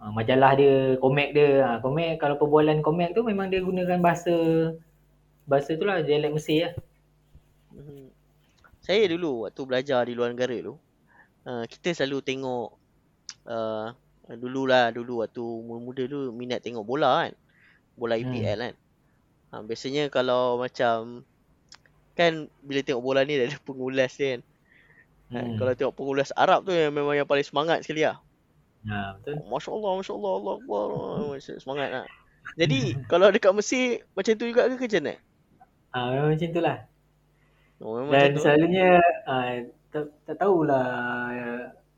uh, majalah dia, komik dia. Uh, komik kalau perbualan komik tu memang dia gunakan bahasa bahasa tu lah dialek Mesir lah. Mhm. Saya dulu waktu belajar di luar negara tu, uh, kita selalu tengok uh, dululah dulu waktu muda-muda tu minat tengok bola kan. Bola Hmm. EPL kan. Ha, biasanya kalau macam kan bila tengok bola ni ada pengulas dia kan. Ha, Hmm. Kalau tengok pengulas Arab tu yang memang yang paling semangat sekali lah. Ha, betul. Masya Allah, Masya Allah, Allah Akbar. Masya- Semangat lah. Jadi kalau dekat Mesir macam tu juga ke macam mana? Ha, memang macam tu lah. Oh, memang Dan macam tu. selalunya uh, tak, tak tahulah.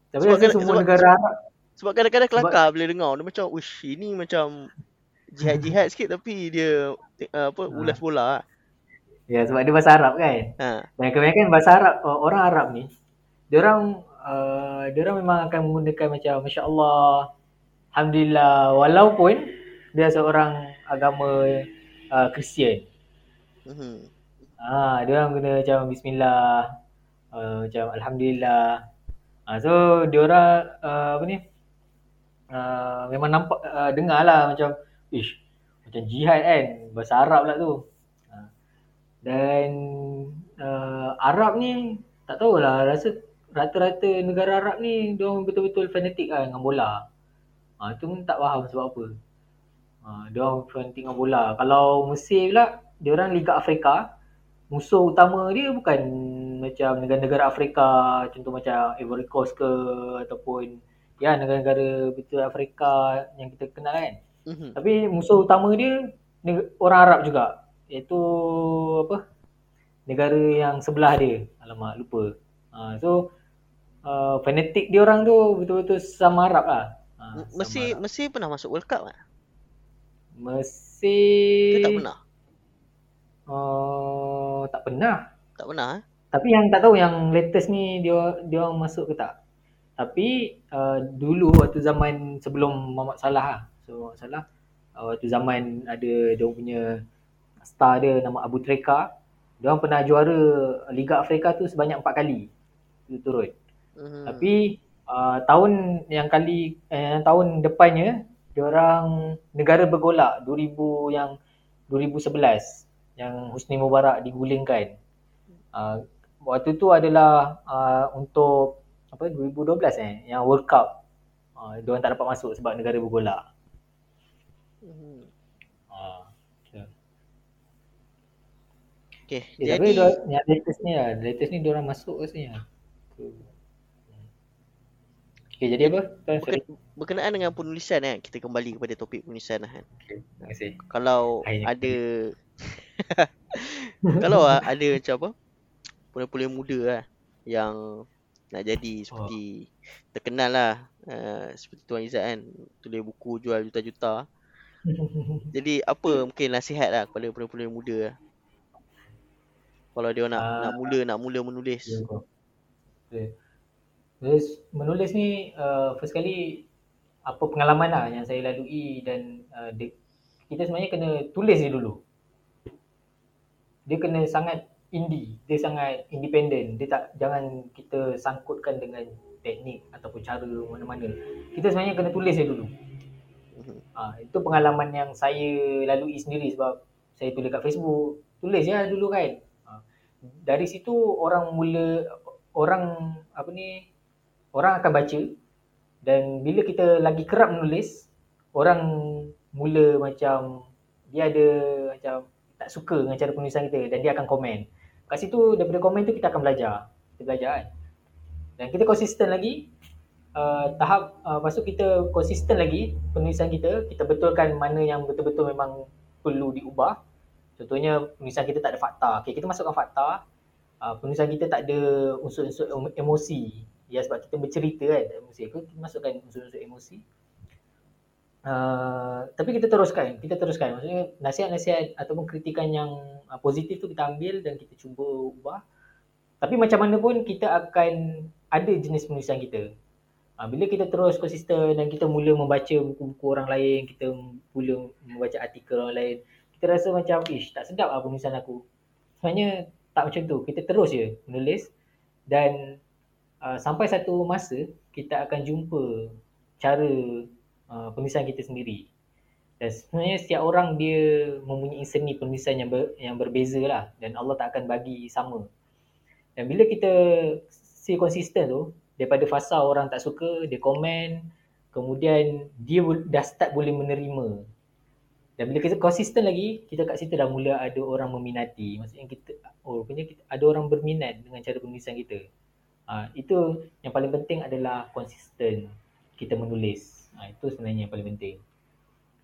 Tapi Sebab kan- semua sebab- negara Arab Sebab kadang-kadang Sebab- kelakar bila dengar dia macam uish ini macam jihad-jihad sikit tapi dia uh, apa Ha. ulas bola lah. Ya sebab dia bahasa Arab kan. Ha. Dan kebanyakan bahasa Arab uh, orang Arab ni dia orang uh, dia orang memang akan menggunakan macam masya-Allah alhamdulillah walaupun dia seorang agama uh, Kristian. Mhm. Ah, dia orang guna macam bismillah uh, macam alhamdulillah. Ah, so dia orang uh, apa ni? Uh, memang nampak uh, dengar lah macam ish macam jihad kan bahasa Arab lah tu. Ah. Dan uh, Arab ni tak tahulah rasa rata-rata negara Arab ni dia betul-betul fanatik lah dengan bola. Ah tu pun tak faham sebab apa. Ah dia orang fanatik dengan bola. Kalau Mesir pula dia orang Liga Afrika musuh utama dia bukan macam negara-negara Afrika contoh macam Ivory Coast ke ataupun ya negara-negara betul Afrika yang kita kenal kan. Mhm. Tapi musuh utama dia orang Arab juga iaitu apa negara yang sebelah dia. Alamak lupa. Ha, so uh, fanatik dia orang tu betul-betul sama Arab lah. Ha, M- sama Mesir Arab. Mesir pernah masuk World Cup tak? Mesir Ke tak pernah? Uh, tak pernah. Tak pernah eh? Tapi yang tak tahu yang latest ni dia dia orang masuk ke tak. Tapi uh, dulu waktu zaman sebelum Muhammad Salah lah. So Salah uh, waktu zaman ada dia punya star dia nama Abu Treka. Dia orang pernah juara Liga Afrika tu sebanyak empat kali. Turut-turut. Mhm. Tapi uh, tahun yang kali eh, tahun depannya dia orang negara bergolak 2000 yang 2011 yang Husni Mubarak digulingkan. Uh, waktu tu adalah uh, untuk apa 2012 eh yang World Cup. Uh, dia orang tak dapat masuk sebab negara bergolak. Uh, Okay, eh, tapi jadi dia, yang latest ni lah, latest ni dia orang masuk rasanya. Okay, jadi apa? Tuan, sorry. berke- berkenaan dengan penulisan kan, kita kembali kepada topik penulisan lah kan. Okay, terima kasih. Kalau Akhirnya. ada kalau ah, ada macam apa? Pula-pula muda lah yang nak jadi seperti terkenal lah uh, seperti Tuan Izzat kan tulis buku jual juta-juta jadi apa mungkin nasihat lah kepada pula-pula muda lah kalau dia nak Ah. nak mula nak mula menulis Ya. Okay. Menulis ni uh, first kali apa pengalaman lah yang saya lalui dan uh, dia, kita sebenarnya kena tulis dia dulu. Dia kena sangat indie, dia sangat independent. Dia tak jangan kita sangkutkan dengan teknik ataupun cara mana-mana. Kita sebenarnya kena tulis dia dulu. Mhm. Ha, itu pengalaman yang saya lalui sendiri sebab saya tulis kat Facebook. Tulis lah dulu kan. Ha. dari situ orang mula orang apa ni orang akan baca dan bila kita lagi kerap menulis orang mula macam dia ada macam tak suka dengan cara penulisan kita dan dia akan komen. Kat situ daripada komen tu kita akan belajar. Kita belajar kan. Dan kita konsisten lagi uh, tahap uh, lepas tu kita konsisten lagi penulisan kita, kita betulkan mana yang betul-betul memang perlu diubah. Contohnya penulisan kita tak ada fakta. Okay, kita masukkan fakta. Uh, penulisan kita tak ada unsur-unsur emosi. Ya sebab kita bercerita kan, emosi. Kita masukkan unsur-unsur emosi. Uh, tapi kita teruskan, kita teruskan. Maksudnya nasihat-nasihat ataupun kritikan yang uh, positif tu kita ambil dan kita cuba ubah. Tapi macam mana pun kita akan ada jenis penulisan kita. Uh, bila kita terus konsisten dan kita mula membaca buku-buku orang lain, kita mula membaca artikel orang lain, kita rasa macam, ish tak sedap lah penulisan aku. Sebenarnya tak macam tu. Kita terus je menulis dan uh, sampai satu masa kita akan jumpa cara uh, penulisan kita sendiri. Dan sebenarnya setiap orang dia mempunyai seni penulisan yang ber, yang berbeza lah dan Allah tak akan bagi sama. Dan bila kita stay konsisten tu daripada fasa orang tak suka, dia komen, kemudian dia dah start boleh menerima. Dan bila kita konsisten lagi, kita kat situ dah mula ada orang meminati. Maksudnya kita oh rupanya kita, ada orang berminat dengan cara penulisan kita. Uh, itu yang paling penting adalah konsisten kita menulis. Ha, itu sebenarnya yang paling penting.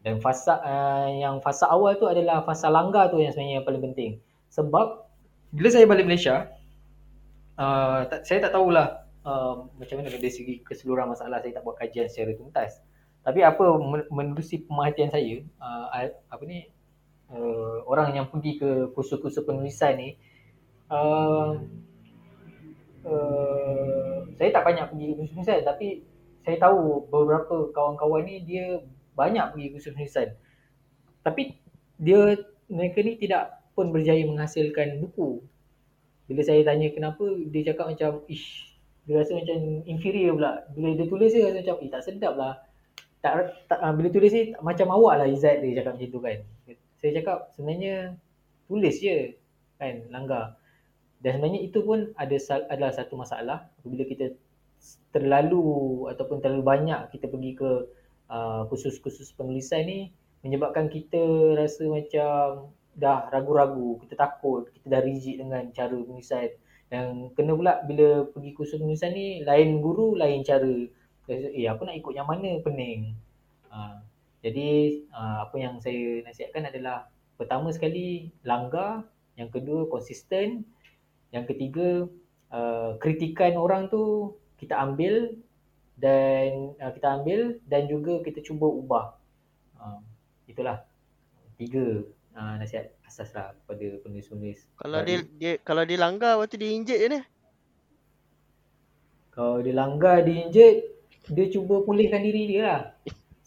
Dan fasa uh, yang fasa awal tu adalah fasa langgar tu yang sebenarnya yang paling penting. Sebab bila saya balik Malaysia, uh, tak, saya tak tahulah uh, macam mana dari segi keseluruhan masalah saya tak buat kajian secara tuntas. Tapi apa menerusi pemerhatian saya, uh, apa ni uh, orang yang pergi ke kursus-kursus penulisan ni uh, uh, saya tak banyak pergi ke kursus penulisan tapi saya tahu beberapa kawan-kawan ni dia banyak pergi kursus penulisan. Tapi dia mereka ni tidak pun berjaya menghasilkan buku. Bila saya tanya kenapa, dia cakap macam ish, dia rasa macam inferior pula. Bila dia tulis dia rasa macam, eh tak sedap lah. Tak, tak, uh, bila tulis ni macam awak lah Izzat dia cakap macam tu kan. Saya cakap sebenarnya tulis je kan langgar. Dan sebenarnya itu pun ada adalah satu masalah bila kita terlalu ataupun terlalu banyak kita pergi ke uh, khusus-khusus penulisan ni menyebabkan kita rasa macam dah ragu-ragu, kita takut, kita dah rigid dengan cara penulisan. Dan kena pula bila pergi kursus penulisan ni lain guru, lain cara. Eh aku nak ikut yang mana pening. Uh, jadi uh, apa yang saya nasihatkan adalah pertama sekali langgar, yang kedua konsisten, yang ketiga uh, kritikan orang tu kita ambil dan uh, kita ambil dan juga kita cuba ubah. Uh, itulah tiga uh, nasihat asas lah kepada penulis-penulis. Kalau dia, dia kalau dia langgar waktu dia injet je ni. Kalau dia langgar dia injet, dia cuba pulihkan diri dia lah.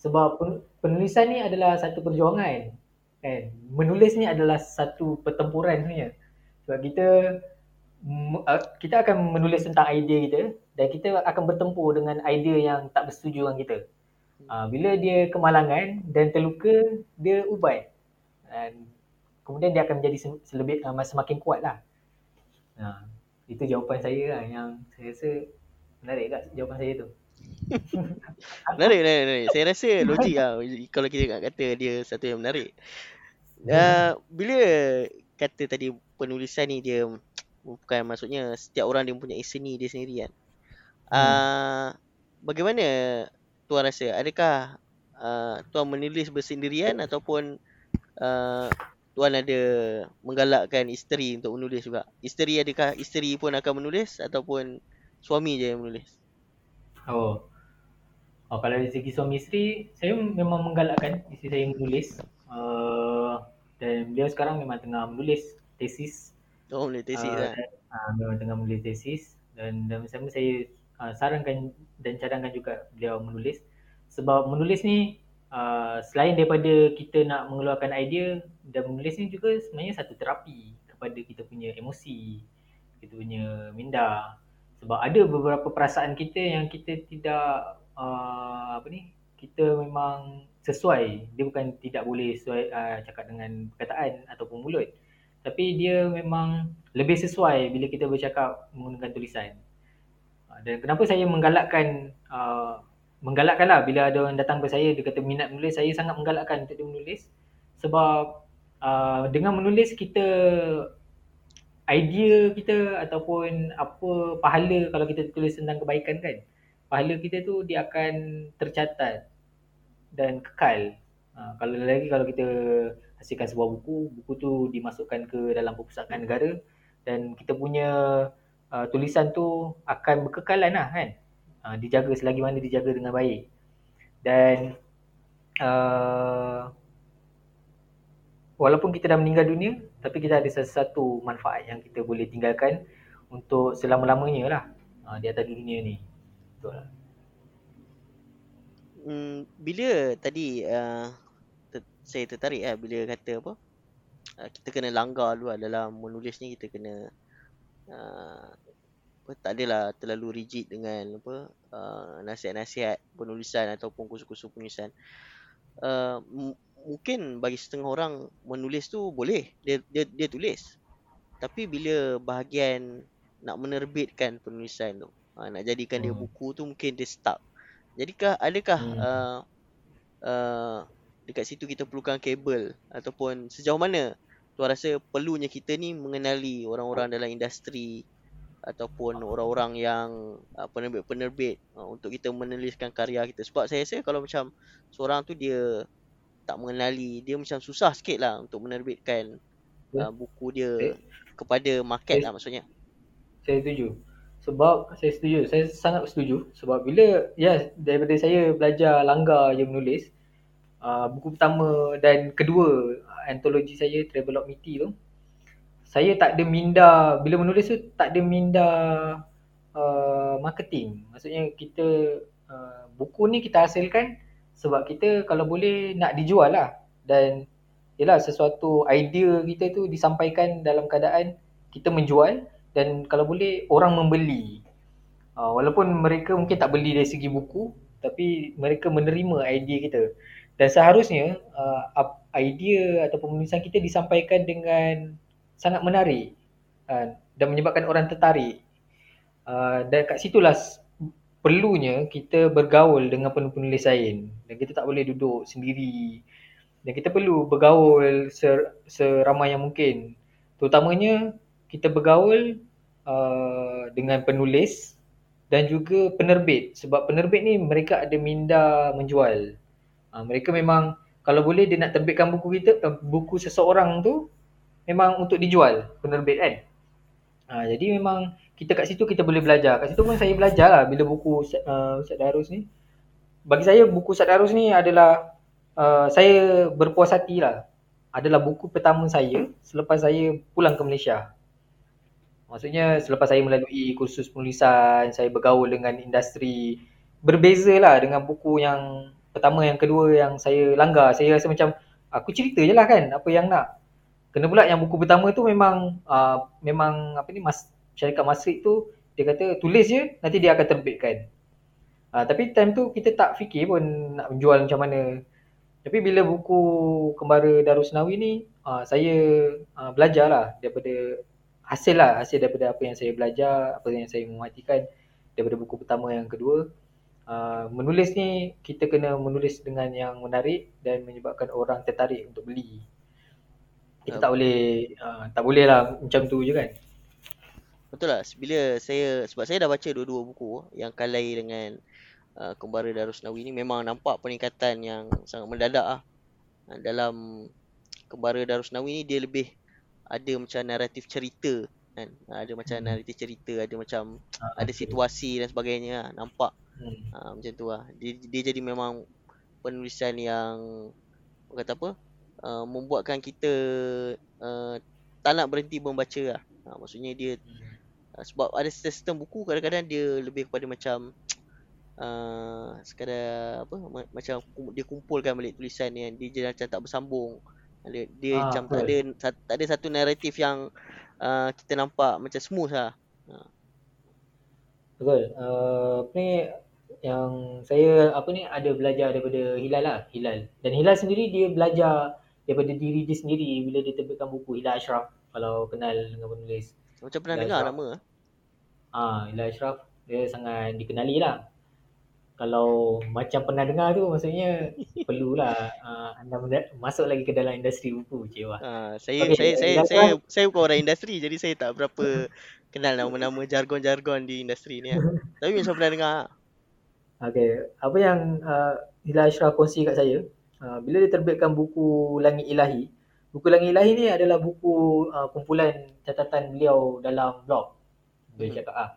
Sebab penulisan ni adalah satu perjuangan. Kan? Menulis ni adalah satu pertempuran sebenarnya. Sebab kita kita akan menulis tentang idea kita dan kita akan bertempur dengan idea yang tak bersetuju dengan kita. Uh, bila dia kemalangan dan terluka, dia ubat. Dan kemudian dia akan menjadi selebih uh, semakin kuat lah. Uh, itu jawapan saya lah yang saya rasa menarik tak jawapan saya tu. menarik, menarik, menarik. Saya rasa logik lah kalau kita nak kata dia satu yang menarik. Uh, bila kata tadi penulisan ni dia bukan maksudnya setiap orang dia mempunyai seni dia sendiri kan. Hmm. Uh, bagaimana tuan rasa? Adakah uh, tuan menulis bersendirian ataupun uh, tuan ada menggalakkan isteri untuk menulis juga? Isteri adakah isteri pun akan menulis ataupun suami je yang menulis? Oh. Oh, kalau dari segi suami isteri, saya memang menggalakkan isteri saya menulis. Uh, dan beliau sekarang memang tengah menulis tesis. Oh, menulis tesis uh, lah. Uh, memang tengah menulis tesis. Dan, dan sama saya uh, sarankan dan cadangkan juga beliau menulis sebab menulis ni uh, selain daripada kita nak mengeluarkan idea dan menulis ni juga sebenarnya satu terapi kepada kita punya emosi kita punya minda. Sebab ada beberapa perasaan kita yang kita tidak uh, apa ni kita memang sesuai. Dia bukan tidak boleh sesuai uh, cakap dengan perkataan ataupun mulut. Tapi dia memang lebih sesuai bila kita bercakap menggunakan tulisan. Uh, dan kenapa saya menggalakkan uh, menggalakkan lah. Bila ada orang datang ke saya dia kata minat menulis saya sangat menggalakkan untuk dia menulis. Sebab uh, dengan menulis kita idea kita ataupun apa pahala kalau kita tulis tentang kebaikan kan pahala kita tu dia akan tercatat dan kekal. Uh, kalau lagi kalau kita hasilkan sebuah buku buku tu dimasukkan ke dalam perpustakaan negara dan kita punya uh, tulisan tu akan berkekalan lah kan uh, dijaga selagi mana dijaga dengan baik. Dan uh, walaupun kita dah meninggal dunia tapi kita ada sesuatu manfaat yang kita boleh tinggalkan untuk selama-lamanya lah uh, di atas dunia ni. Betul lah Hmm, bila tadi uh, ter- saya tertarik lah bila kata apa? Kita kena langgar dulu lah dalam menulis ni kita kena uh, apa, tak adalah terlalu rigid dengan apa uh, nasihat-nasihat penulisan ataupun kursus-kursus penulisan. Uh, m- mungkin bagi setengah orang menulis tu boleh dia dia dia tulis. Tapi bila bahagian nak menerbitkan penulisan tu, uh, nak jadikan dia Hmm. buku tu mungkin dia stuck. Jadikah adakah Hmm. uh, uh, dekat situ kita perlukan kabel ataupun sejauh mana tuan rasa perlunya kita ni mengenali orang-orang dalam industri ataupun orang-orang yang uh, penerbit-penerbit uh, untuk kita menuliskan karya kita sebab saya rasa kalau macam seorang tu dia tak mengenali dia macam susah sikit lah untuk menerbitkan uh, buku dia Eh. kepada market Eh. lah maksudnya Saya setuju. Sebab saya setuju. Saya sangat setuju. Sebab bila ya daripada saya belajar langgar je menulis uh, buku pertama dan kedua antologi saya Travelog Miti tu saya tak ada minda bila menulis tu tak ada minda uh, marketing. Maksudnya kita uh, buku ni kita hasilkan sebab kita kalau boleh nak dijual lah dan yalah sesuatu idea kita tu disampaikan dalam keadaan kita menjual dan kalau boleh orang membeli. Uh, walaupun mereka mungkin tak beli dari segi buku tapi mereka menerima idea kita. Dan seharusnya uh, idea atau penulisan kita disampaikan dengan sangat menarik uh, dan menyebabkan orang tertarik. Uh, dan kat situlah perlunya kita bergaul dengan penulis lain dan kita tak boleh duduk sendiri dan kita perlu bergaul ser, seramai yang mungkin. Terutamanya kita bergaul uh, dengan penulis dan juga penerbit sebab penerbit ni mereka ada minda menjual. Uh, mereka memang kalau boleh dia nak terbitkan buku kita uh, buku seseorang tu memang untuk dijual penerbit kan. Uh, jadi memang kita kat situ kita boleh belajar. Kat situ pun saya belajar lah bila buku uh, Ustaz Darus ni. Bagi saya buku Ustaz Darus ni adalah uh, saya berpuas hati lah. Adalah buku pertama saya selepas saya pulang ke Malaysia. Maksudnya selepas saya melalui kursus penulisan, saya bergaul dengan industri. Berbeza lah dengan buku yang pertama, yang kedua yang saya langgar. Saya rasa macam aku cerita je lah kan apa yang nak. Kena pula yang buku pertama tu memang uh, memang apa ni mas, syarikat Masrik tu dia kata tulis je nanti dia akan terbitkan. Uh, tapi time tu kita tak fikir pun nak menjual macam mana. Tapi bila buku Kembara Darusnawi ni uh, saya uh, belajar lah daripada hasil lah hasil daripada apa yang saya belajar apa yang saya mematikan daripada buku pertama yang kedua uh, menulis ni kita kena menulis dengan yang menarik dan menyebabkan orang tertarik untuk beli kita tak boleh uh, tak boleh lah macam tu je kan Betul lah bila saya sebab saya dah baca dua-dua buku yang Kalai dengan uh, Kembara Darusnawi ni memang nampak peningkatan yang sangat mendadak ah. Dalam Kembara Darusnawi ni dia lebih ada macam naratif cerita kan. Ada macam Hmm. naratif cerita, ada macam uh, ada situasi dan sebagainya lah. nampak hmm. uh, macam tu lah. Dia, dia jadi memang penulisan yang kata apa? Uh, membuatkan kita uh, tak nak berhenti membaca lah. Uh, maksudnya dia Uh, sebab ada sistem buku kadang-kadang dia lebih kepada macam uh, sekadar apa ma- macam dia kumpulkan balik tulisan yang dia je macam tak bersambung. Dia, dia Ah, macam tak betul. ada sa- tak ada satu naratif yang uh, kita nampak macam smooth lah. Betul. Uh, apa ni yang saya apa ni ada belajar daripada Hilal lah, Hilal. Dan Hilal sendiri dia belajar daripada diri dia sendiri bila dia terbitkan buku Hilal Ashraf kalau kenal dengan penulis. Macam pernah Ila dengar Ashraf. nama. Ah, Ila Ashraf dia sangat dikenali lah. Kalau macam pernah dengar tu maksudnya perlulah uh, anda masuk lagi ke dalam industri buku cewa. Ha, saya, Okey, saya, saya, Ila saya, Ashraf. saya bukan orang industri jadi saya tak berapa kenal nama-nama jargon-jargon di industri ni kan. Tapi macam pernah dengar. Okay, apa yang uh, Ila Ashraf kongsi kat saya, uh, bila dia terbitkan buku Langit Ilahi, buku Langit Ilahi ni adalah buku uh, kumpulan catatan beliau dalam blog. Dia Mhm. cakap ah.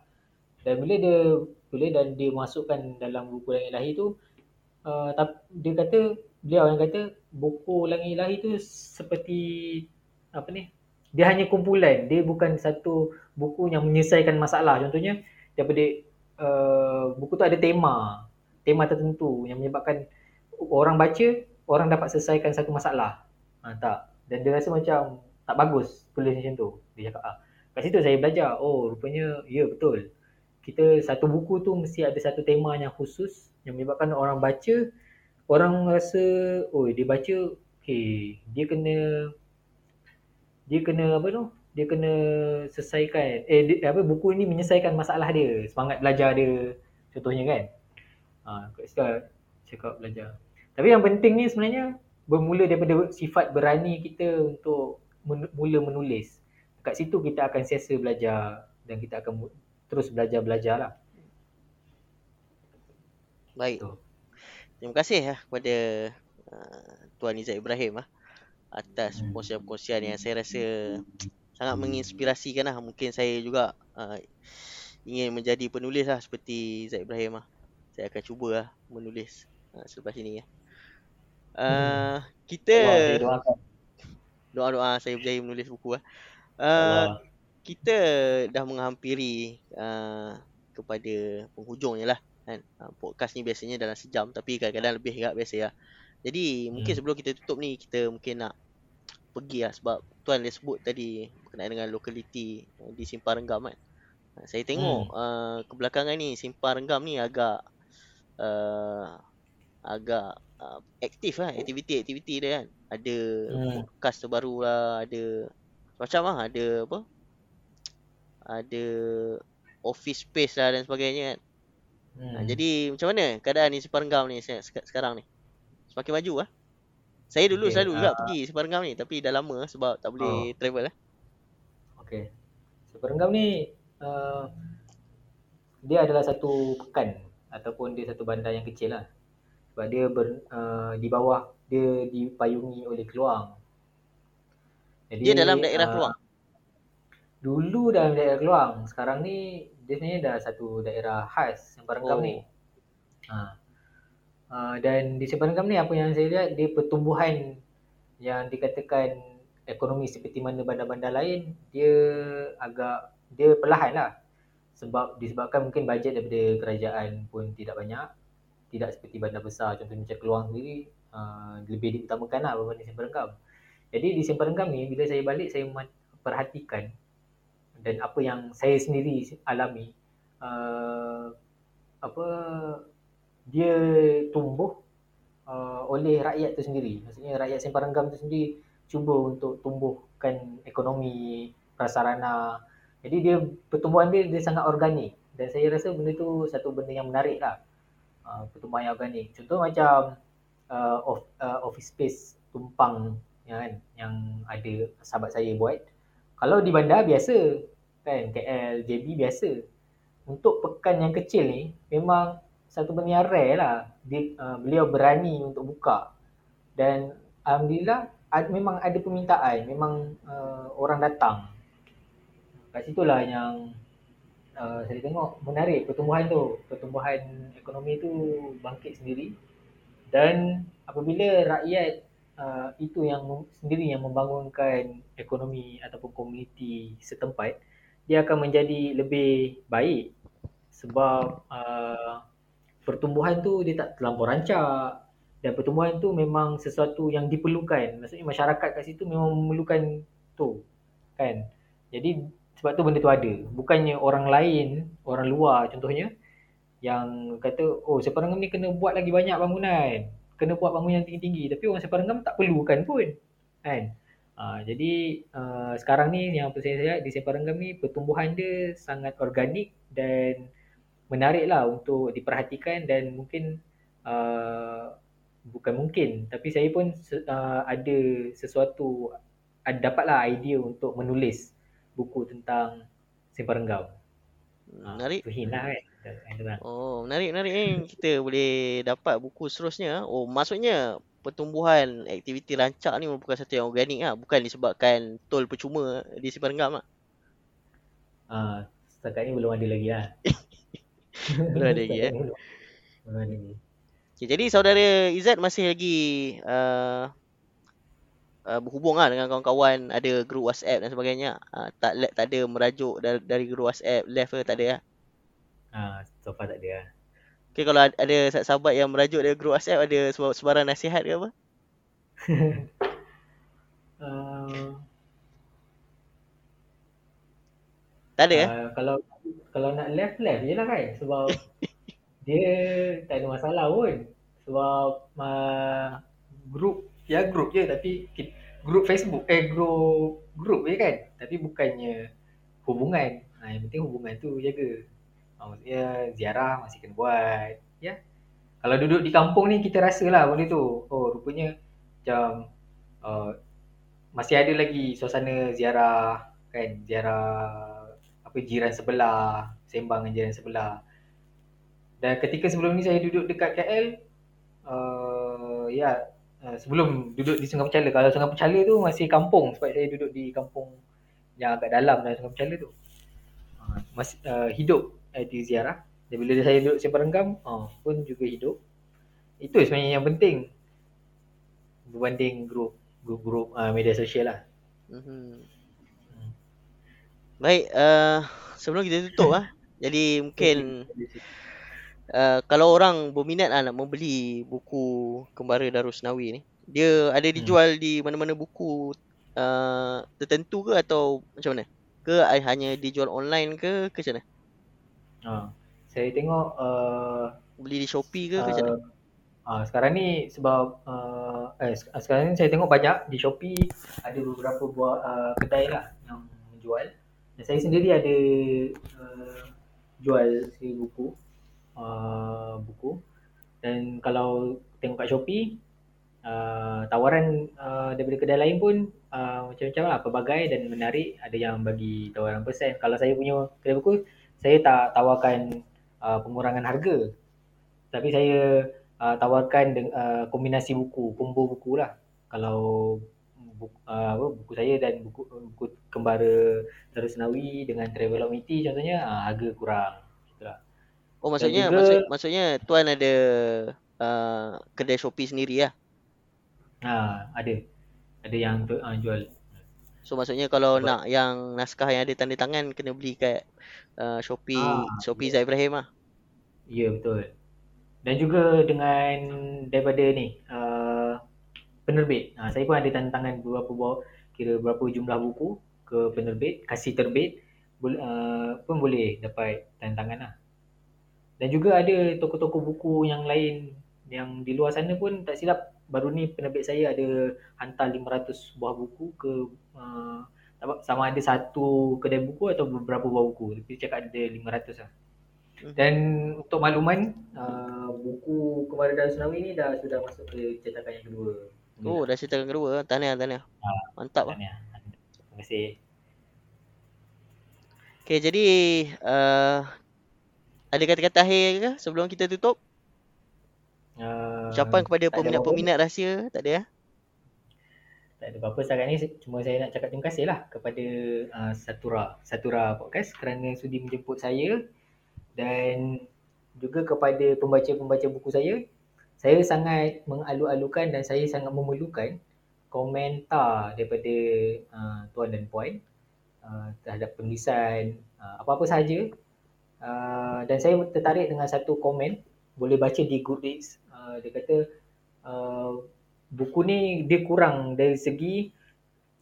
Dan bila dia bila dan dia masukkan dalam buku Langit Ilahi tu, uh, dia kata beliau yang kata buku Langit Ilahi tu seperti apa ni? Dia hanya kumpulan, dia bukan satu buku yang menyelesaikan masalah. Contohnya daripada uh, buku tu ada tema, tema tertentu yang menyebabkan orang baca, orang dapat selesaikan satu masalah. Ha, tak. Dan dia rasa macam tak bagus tulis macam tu. Dia cakap ah. Kat situ saya belajar, oh rupanya ya betul. Kita satu buku tu mesti ada satu tema yang khusus yang menyebabkan orang baca, orang rasa oh dia baca okay, dia kena dia kena apa tu? Dia kena selesaikan eh dia, apa buku ni menyelesaikan masalah dia, semangat belajar dia contohnya kan. Ha, kat situ cakap belajar. Tapi yang penting ni sebenarnya bermula daripada sifat berani kita untuk men- mula menulis. Kat situ kita akan siasa belajar dan kita akan mu- terus belajar-belajar lah. Baik. Tu. Terima kasih lah kepada uh, Tuan Izzat Ibrahim lah atas Hmm. perkongsian-perkongsian yang saya rasa sangat menginspirasikan lah. Mungkin saya juga uh, ingin menjadi penulis lah seperti Izzat Ibrahim lah. Saya akan cuba lah menulis uh, selepas ini ya. Uh, kita doa-doa saya berjaya menulis buku lah. Uh, kita dah menghampiri uh, kepada penghujungnya lah kan. Uh, podcast ni biasanya dalam sejam tapi kadang-kadang lebih agak biasa lah. Jadi mungkin Hmm. sebelum kita tutup ni kita mungkin nak pergi lah sebab tuan dia sebut tadi berkenaan dengan lokaliti di Simpang Renggam kan. Saya tengok uh, kebelakangan ni Simpang Renggam ni agak uh, agak uh, aktif lah aktiviti-aktiviti dia kan. Ada Hmm. podcast terbaru lah, ada macam lah, ada apa? Ada office space lah dan sebagainya kan. Hmm. Ha, jadi macam mana keadaan di Simpang Renggam ni se- sek- sekarang ni? Semakin maju lah. Saya dulu Okey, selalu juga ah. pergi Simpang Renggam ni tapi dah lama sebab tak boleh travel lah. Okey. Seperenggam ni uh, dia adalah satu pekan ataupun dia satu bandar yang kecil lah. Sebab dia ber, uh, di bawah dia dipayungi oleh Keluang. Jadi, Dia dalam daerah ah, Keluang. Dulu dalam daerah Keluang. Sekarang ni dia sebenarnya dah satu daerah khas Seperenggam Oh. ni. Ha. Uh, dan di Seperenggam ni apa yang saya lihat dia pertumbuhan yang dikatakan ekonomi seperti mana bandar-bandar lain dia agak dia perlahan lah sebab disebabkan mungkin bajet daripada kerajaan pun tidak banyak tidak seperti bandar besar contohnya macam Keluang sendiri uh, lebih diutamakan lah berbanding Seperenggam jadi di Seperenggam ni bila saya balik saya perhatikan dan apa yang saya sendiri alami uh, apa dia tumbuh uh, oleh rakyat tu sendiri. Maksudnya rakyat Simpang Renggam tu sendiri cuba untuk tumbuhkan ekonomi prasarana. Jadi dia pertumbuhan dia dia sangat organik dan saya rasa benda tu satu benda yang menarik lah. Uh, pertumbuhan yang organik. Contoh macam uh, of, uh, office space tumpang ya kan yang ada sahabat saya buat. Kalau di bandar biasa kan KL, JB biasa. Untuk pekan yang kecil ni memang satu benda yang rare lah. Dia, uh, beliau berani untuk buka. Dan Alhamdulillah ad, memang ada permintaan. Memang uh, orang datang. Kat situlah yang uh, saya tengok menarik pertumbuhan tu. Pertumbuhan ekonomi tu bangkit sendiri. Dan apabila rakyat uh, itu yang sendiri yang membangunkan ekonomi ataupun komuniti setempat, dia akan menjadi lebih baik sebab uh, pertumbuhan tu dia tak terlampau rancak dan pertumbuhan tu memang sesuatu yang diperlukan. Maksudnya masyarakat kat situ memang memerlukan tu. Kan? Jadi sebab tu benda tu ada. Bukannya orang lain, orang luar contohnya yang kata oh Separenggam ni kena buat lagi banyak bangunan. Kena buat bangunan tinggi-tinggi tapi orang Separenggam tak perlukan pun. Kan? Uh, jadi uh, sekarang ni yang saya lihat di Separenggam ni pertumbuhan dia sangat organik dan menarik lah untuk diperhatikan dan mungkin uh, bukan mungkin tapi saya pun uh, ada sesuatu dapatlah idea untuk menulis buku tentang Separenggam. Menarik. Uh, lah kan. Oh, menarik menarik eh. Kita boleh dapat buku seterusnya. Oh, maksudnya pertumbuhan aktiviti rancak ni merupakan satu yang organik lah. Bukan disebabkan tol percuma di Simpang Renggam lah. Uh, setakat ni belum ada lagi lah. belum ada lagi eh. Belum ada lagi. Okay, jadi saudara Izzat masih lagi uh, uh, berhubung lah dengan kawan-kawan ada grup WhatsApp dan sebagainya. Uh, tak tak ada merajuk dari, dari grup WhatsApp left ke tak ada lah. Uh, so far tak ada lah. Okay, kalau ada sahabat yang merajuk dari grup WhatsApp ada sebarang nasihat ke apa? uh, tak ada uh, eh? Kalau kalau nak left left je lah kan sebab dia tak ada masalah pun sebab uh, group ya group je tapi group Facebook eh group group je kan. Tapi bukannya hubungan. Ha, yang penting hubungan tu jaga. Maksudnya ziarah masih kena buat ya. Kalau duduk di kampung ni kita rasa lah benda tu. Oh rupanya macam uh, masih ada lagi suasana ziarah kan. Ziarah apa jiran sebelah sembang dengan jiran sebelah. Dan ketika sebelum ni saya duduk dekat KL uh, ya uh, sebelum duduk di Sungai Penchala kalau Sungai Penchala tu masih kampung sebab saya duduk di kampung yang agak dalam dalam Sungai Penchala tu. Uh, masih uh, hidup di ziarah. Dan bila saya duduk simpan renggam oh, pun juga hidup. Itu sebenarnya yang penting. Berbanding grup grup-grup uh, media sosial lah. Mm-hmm. baik uh, sebelum kita tutup ah jadi mungkin uh, kalau orang berminat lah nak membeli buku Kembara Darusnawi ni dia ada dijual hmm. di mana-mana buku uh, tertentu ke atau macam mana ke hanya dijual online ke ke macam mana Ha. Saya tengok uh, beli di Shopee ke uh, ke macam mana? Uh, sekarang ni sebab uh, eh sekarang ni saya tengok banyak di Shopee ada beberapa buah uh, kedai lah yang menjual. Dan saya sendiri ada uh, jual si buku uh, buku. Dan kalau tengok kat Shopee uh, tawaran uh, daripada kedai lain pun uh, macam-macam lah pelbagai dan menarik. Ada yang bagi tawaran persen. Kalau saya punya kedai buku saya tak tawarkan uh, pengurangan harga. Tapi saya uh, tawarkan de- uh, kombinasi buku combo buku lah. Kalau buku, uh, apa, buku saya dan buku, buku kembara Darusnawi dengan Travel Omiti contohnya uh, harga kurang oh maksudnya juga, maksud, maksudnya tuan ada uh, kedai Shopee sendiri lah ha, ada ada yang tu, uh, jual So maksudnya kalau Sebab. nak yang naskah yang ada tanda tangan kena beli kat uh, Shopee ah, Shopee yeah. Ibrahim lah. Ya yeah, betul. Dan juga dengan daripada ni uh, penerbit. Uh, saya pun ada tanda tangan beberapa bawa kira berapa jumlah buku ke penerbit, kasih terbit uh, pun boleh dapat tanda tangan lah. Dan juga ada toko-toko buku yang lain yang di luar sana pun tak silap. Baru ni penerbit saya ada hantar 500 buah buku ke uh, sama ada satu kedai buku atau beberapa buah buku. Tapi cakap ada 500 lah. Hmm. dan untuk makluman uh, buku Kemara dan Tsunami ni dah sudah masuk ke cetakan yang kedua. Oh dah cetakan kedua. Tahniah tahniah. Ha, mantap. lah terima kasih. Okay, jadi uh, ada kata-kata akhir ke sebelum kita tutup? Uh, Ucapan kepada peminat-peminat rahsia tak ada ya? Tak ada apa-apa sekarang ni cuma saya nak cakap terima kasih lah kepada uh, Satura Satura Podcast kerana sudi menjemput saya dan juga kepada pembaca-pembaca buku saya saya sangat mengalu-alukan dan saya sangat memerlukan komentar daripada uh, tuan dan puan uh, terhadap penulisan uh, apa-apa sahaja uh, dan saya tertarik dengan satu komen boleh baca di Goodreads uh, dia kata uh, buku ni dia kurang dari segi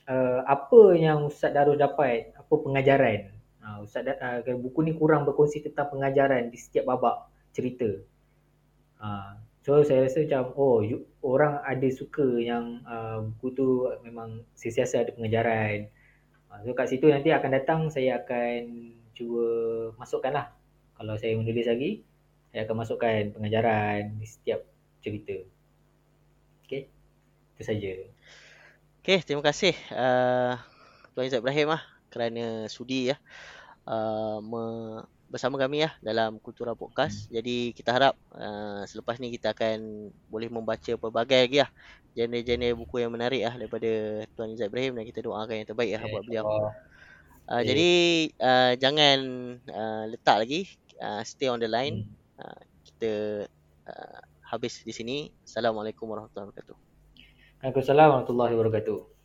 uh, apa yang Ustaz Darus dapat, apa pengajaran. Uh, Ustaz uh, buku ni kurang berkongsi tentang pengajaran di setiap babak cerita. Uh, So saya rasa macam oh you, orang ada suka yang uh, buku tu memang sesiasa ada pengejaran. Uh, so kat situ nanti akan datang saya akan cuba masukkan lah. Kalau saya menulis lagi, saya akan masukkan pengajaran di setiap cerita. Okay, itu saja. Okay, terima kasih uh, Tuan Izzat Ibrahim lah kerana sudi ya uh, me- bersama kami ya dalam Kultura Podcast. Hmm. Jadi kita harap uh, selepas ni kita akan boleh membaca pelbagai lagi lah jenis-jenis buku yang menarik lah daripada Tuan Izzat Ibrahim dan kita doakan yang terbaik lah buat beliau. Uh, okay. Jadi uh, jangan uh, letak lagi, uh, stay on the line. Hmm. Uh, kita uh, habis di sini. Assalamualaikum warahmatullahi wabarakatuh. Waalaikumsalam warahmatullahi wabarakatuh.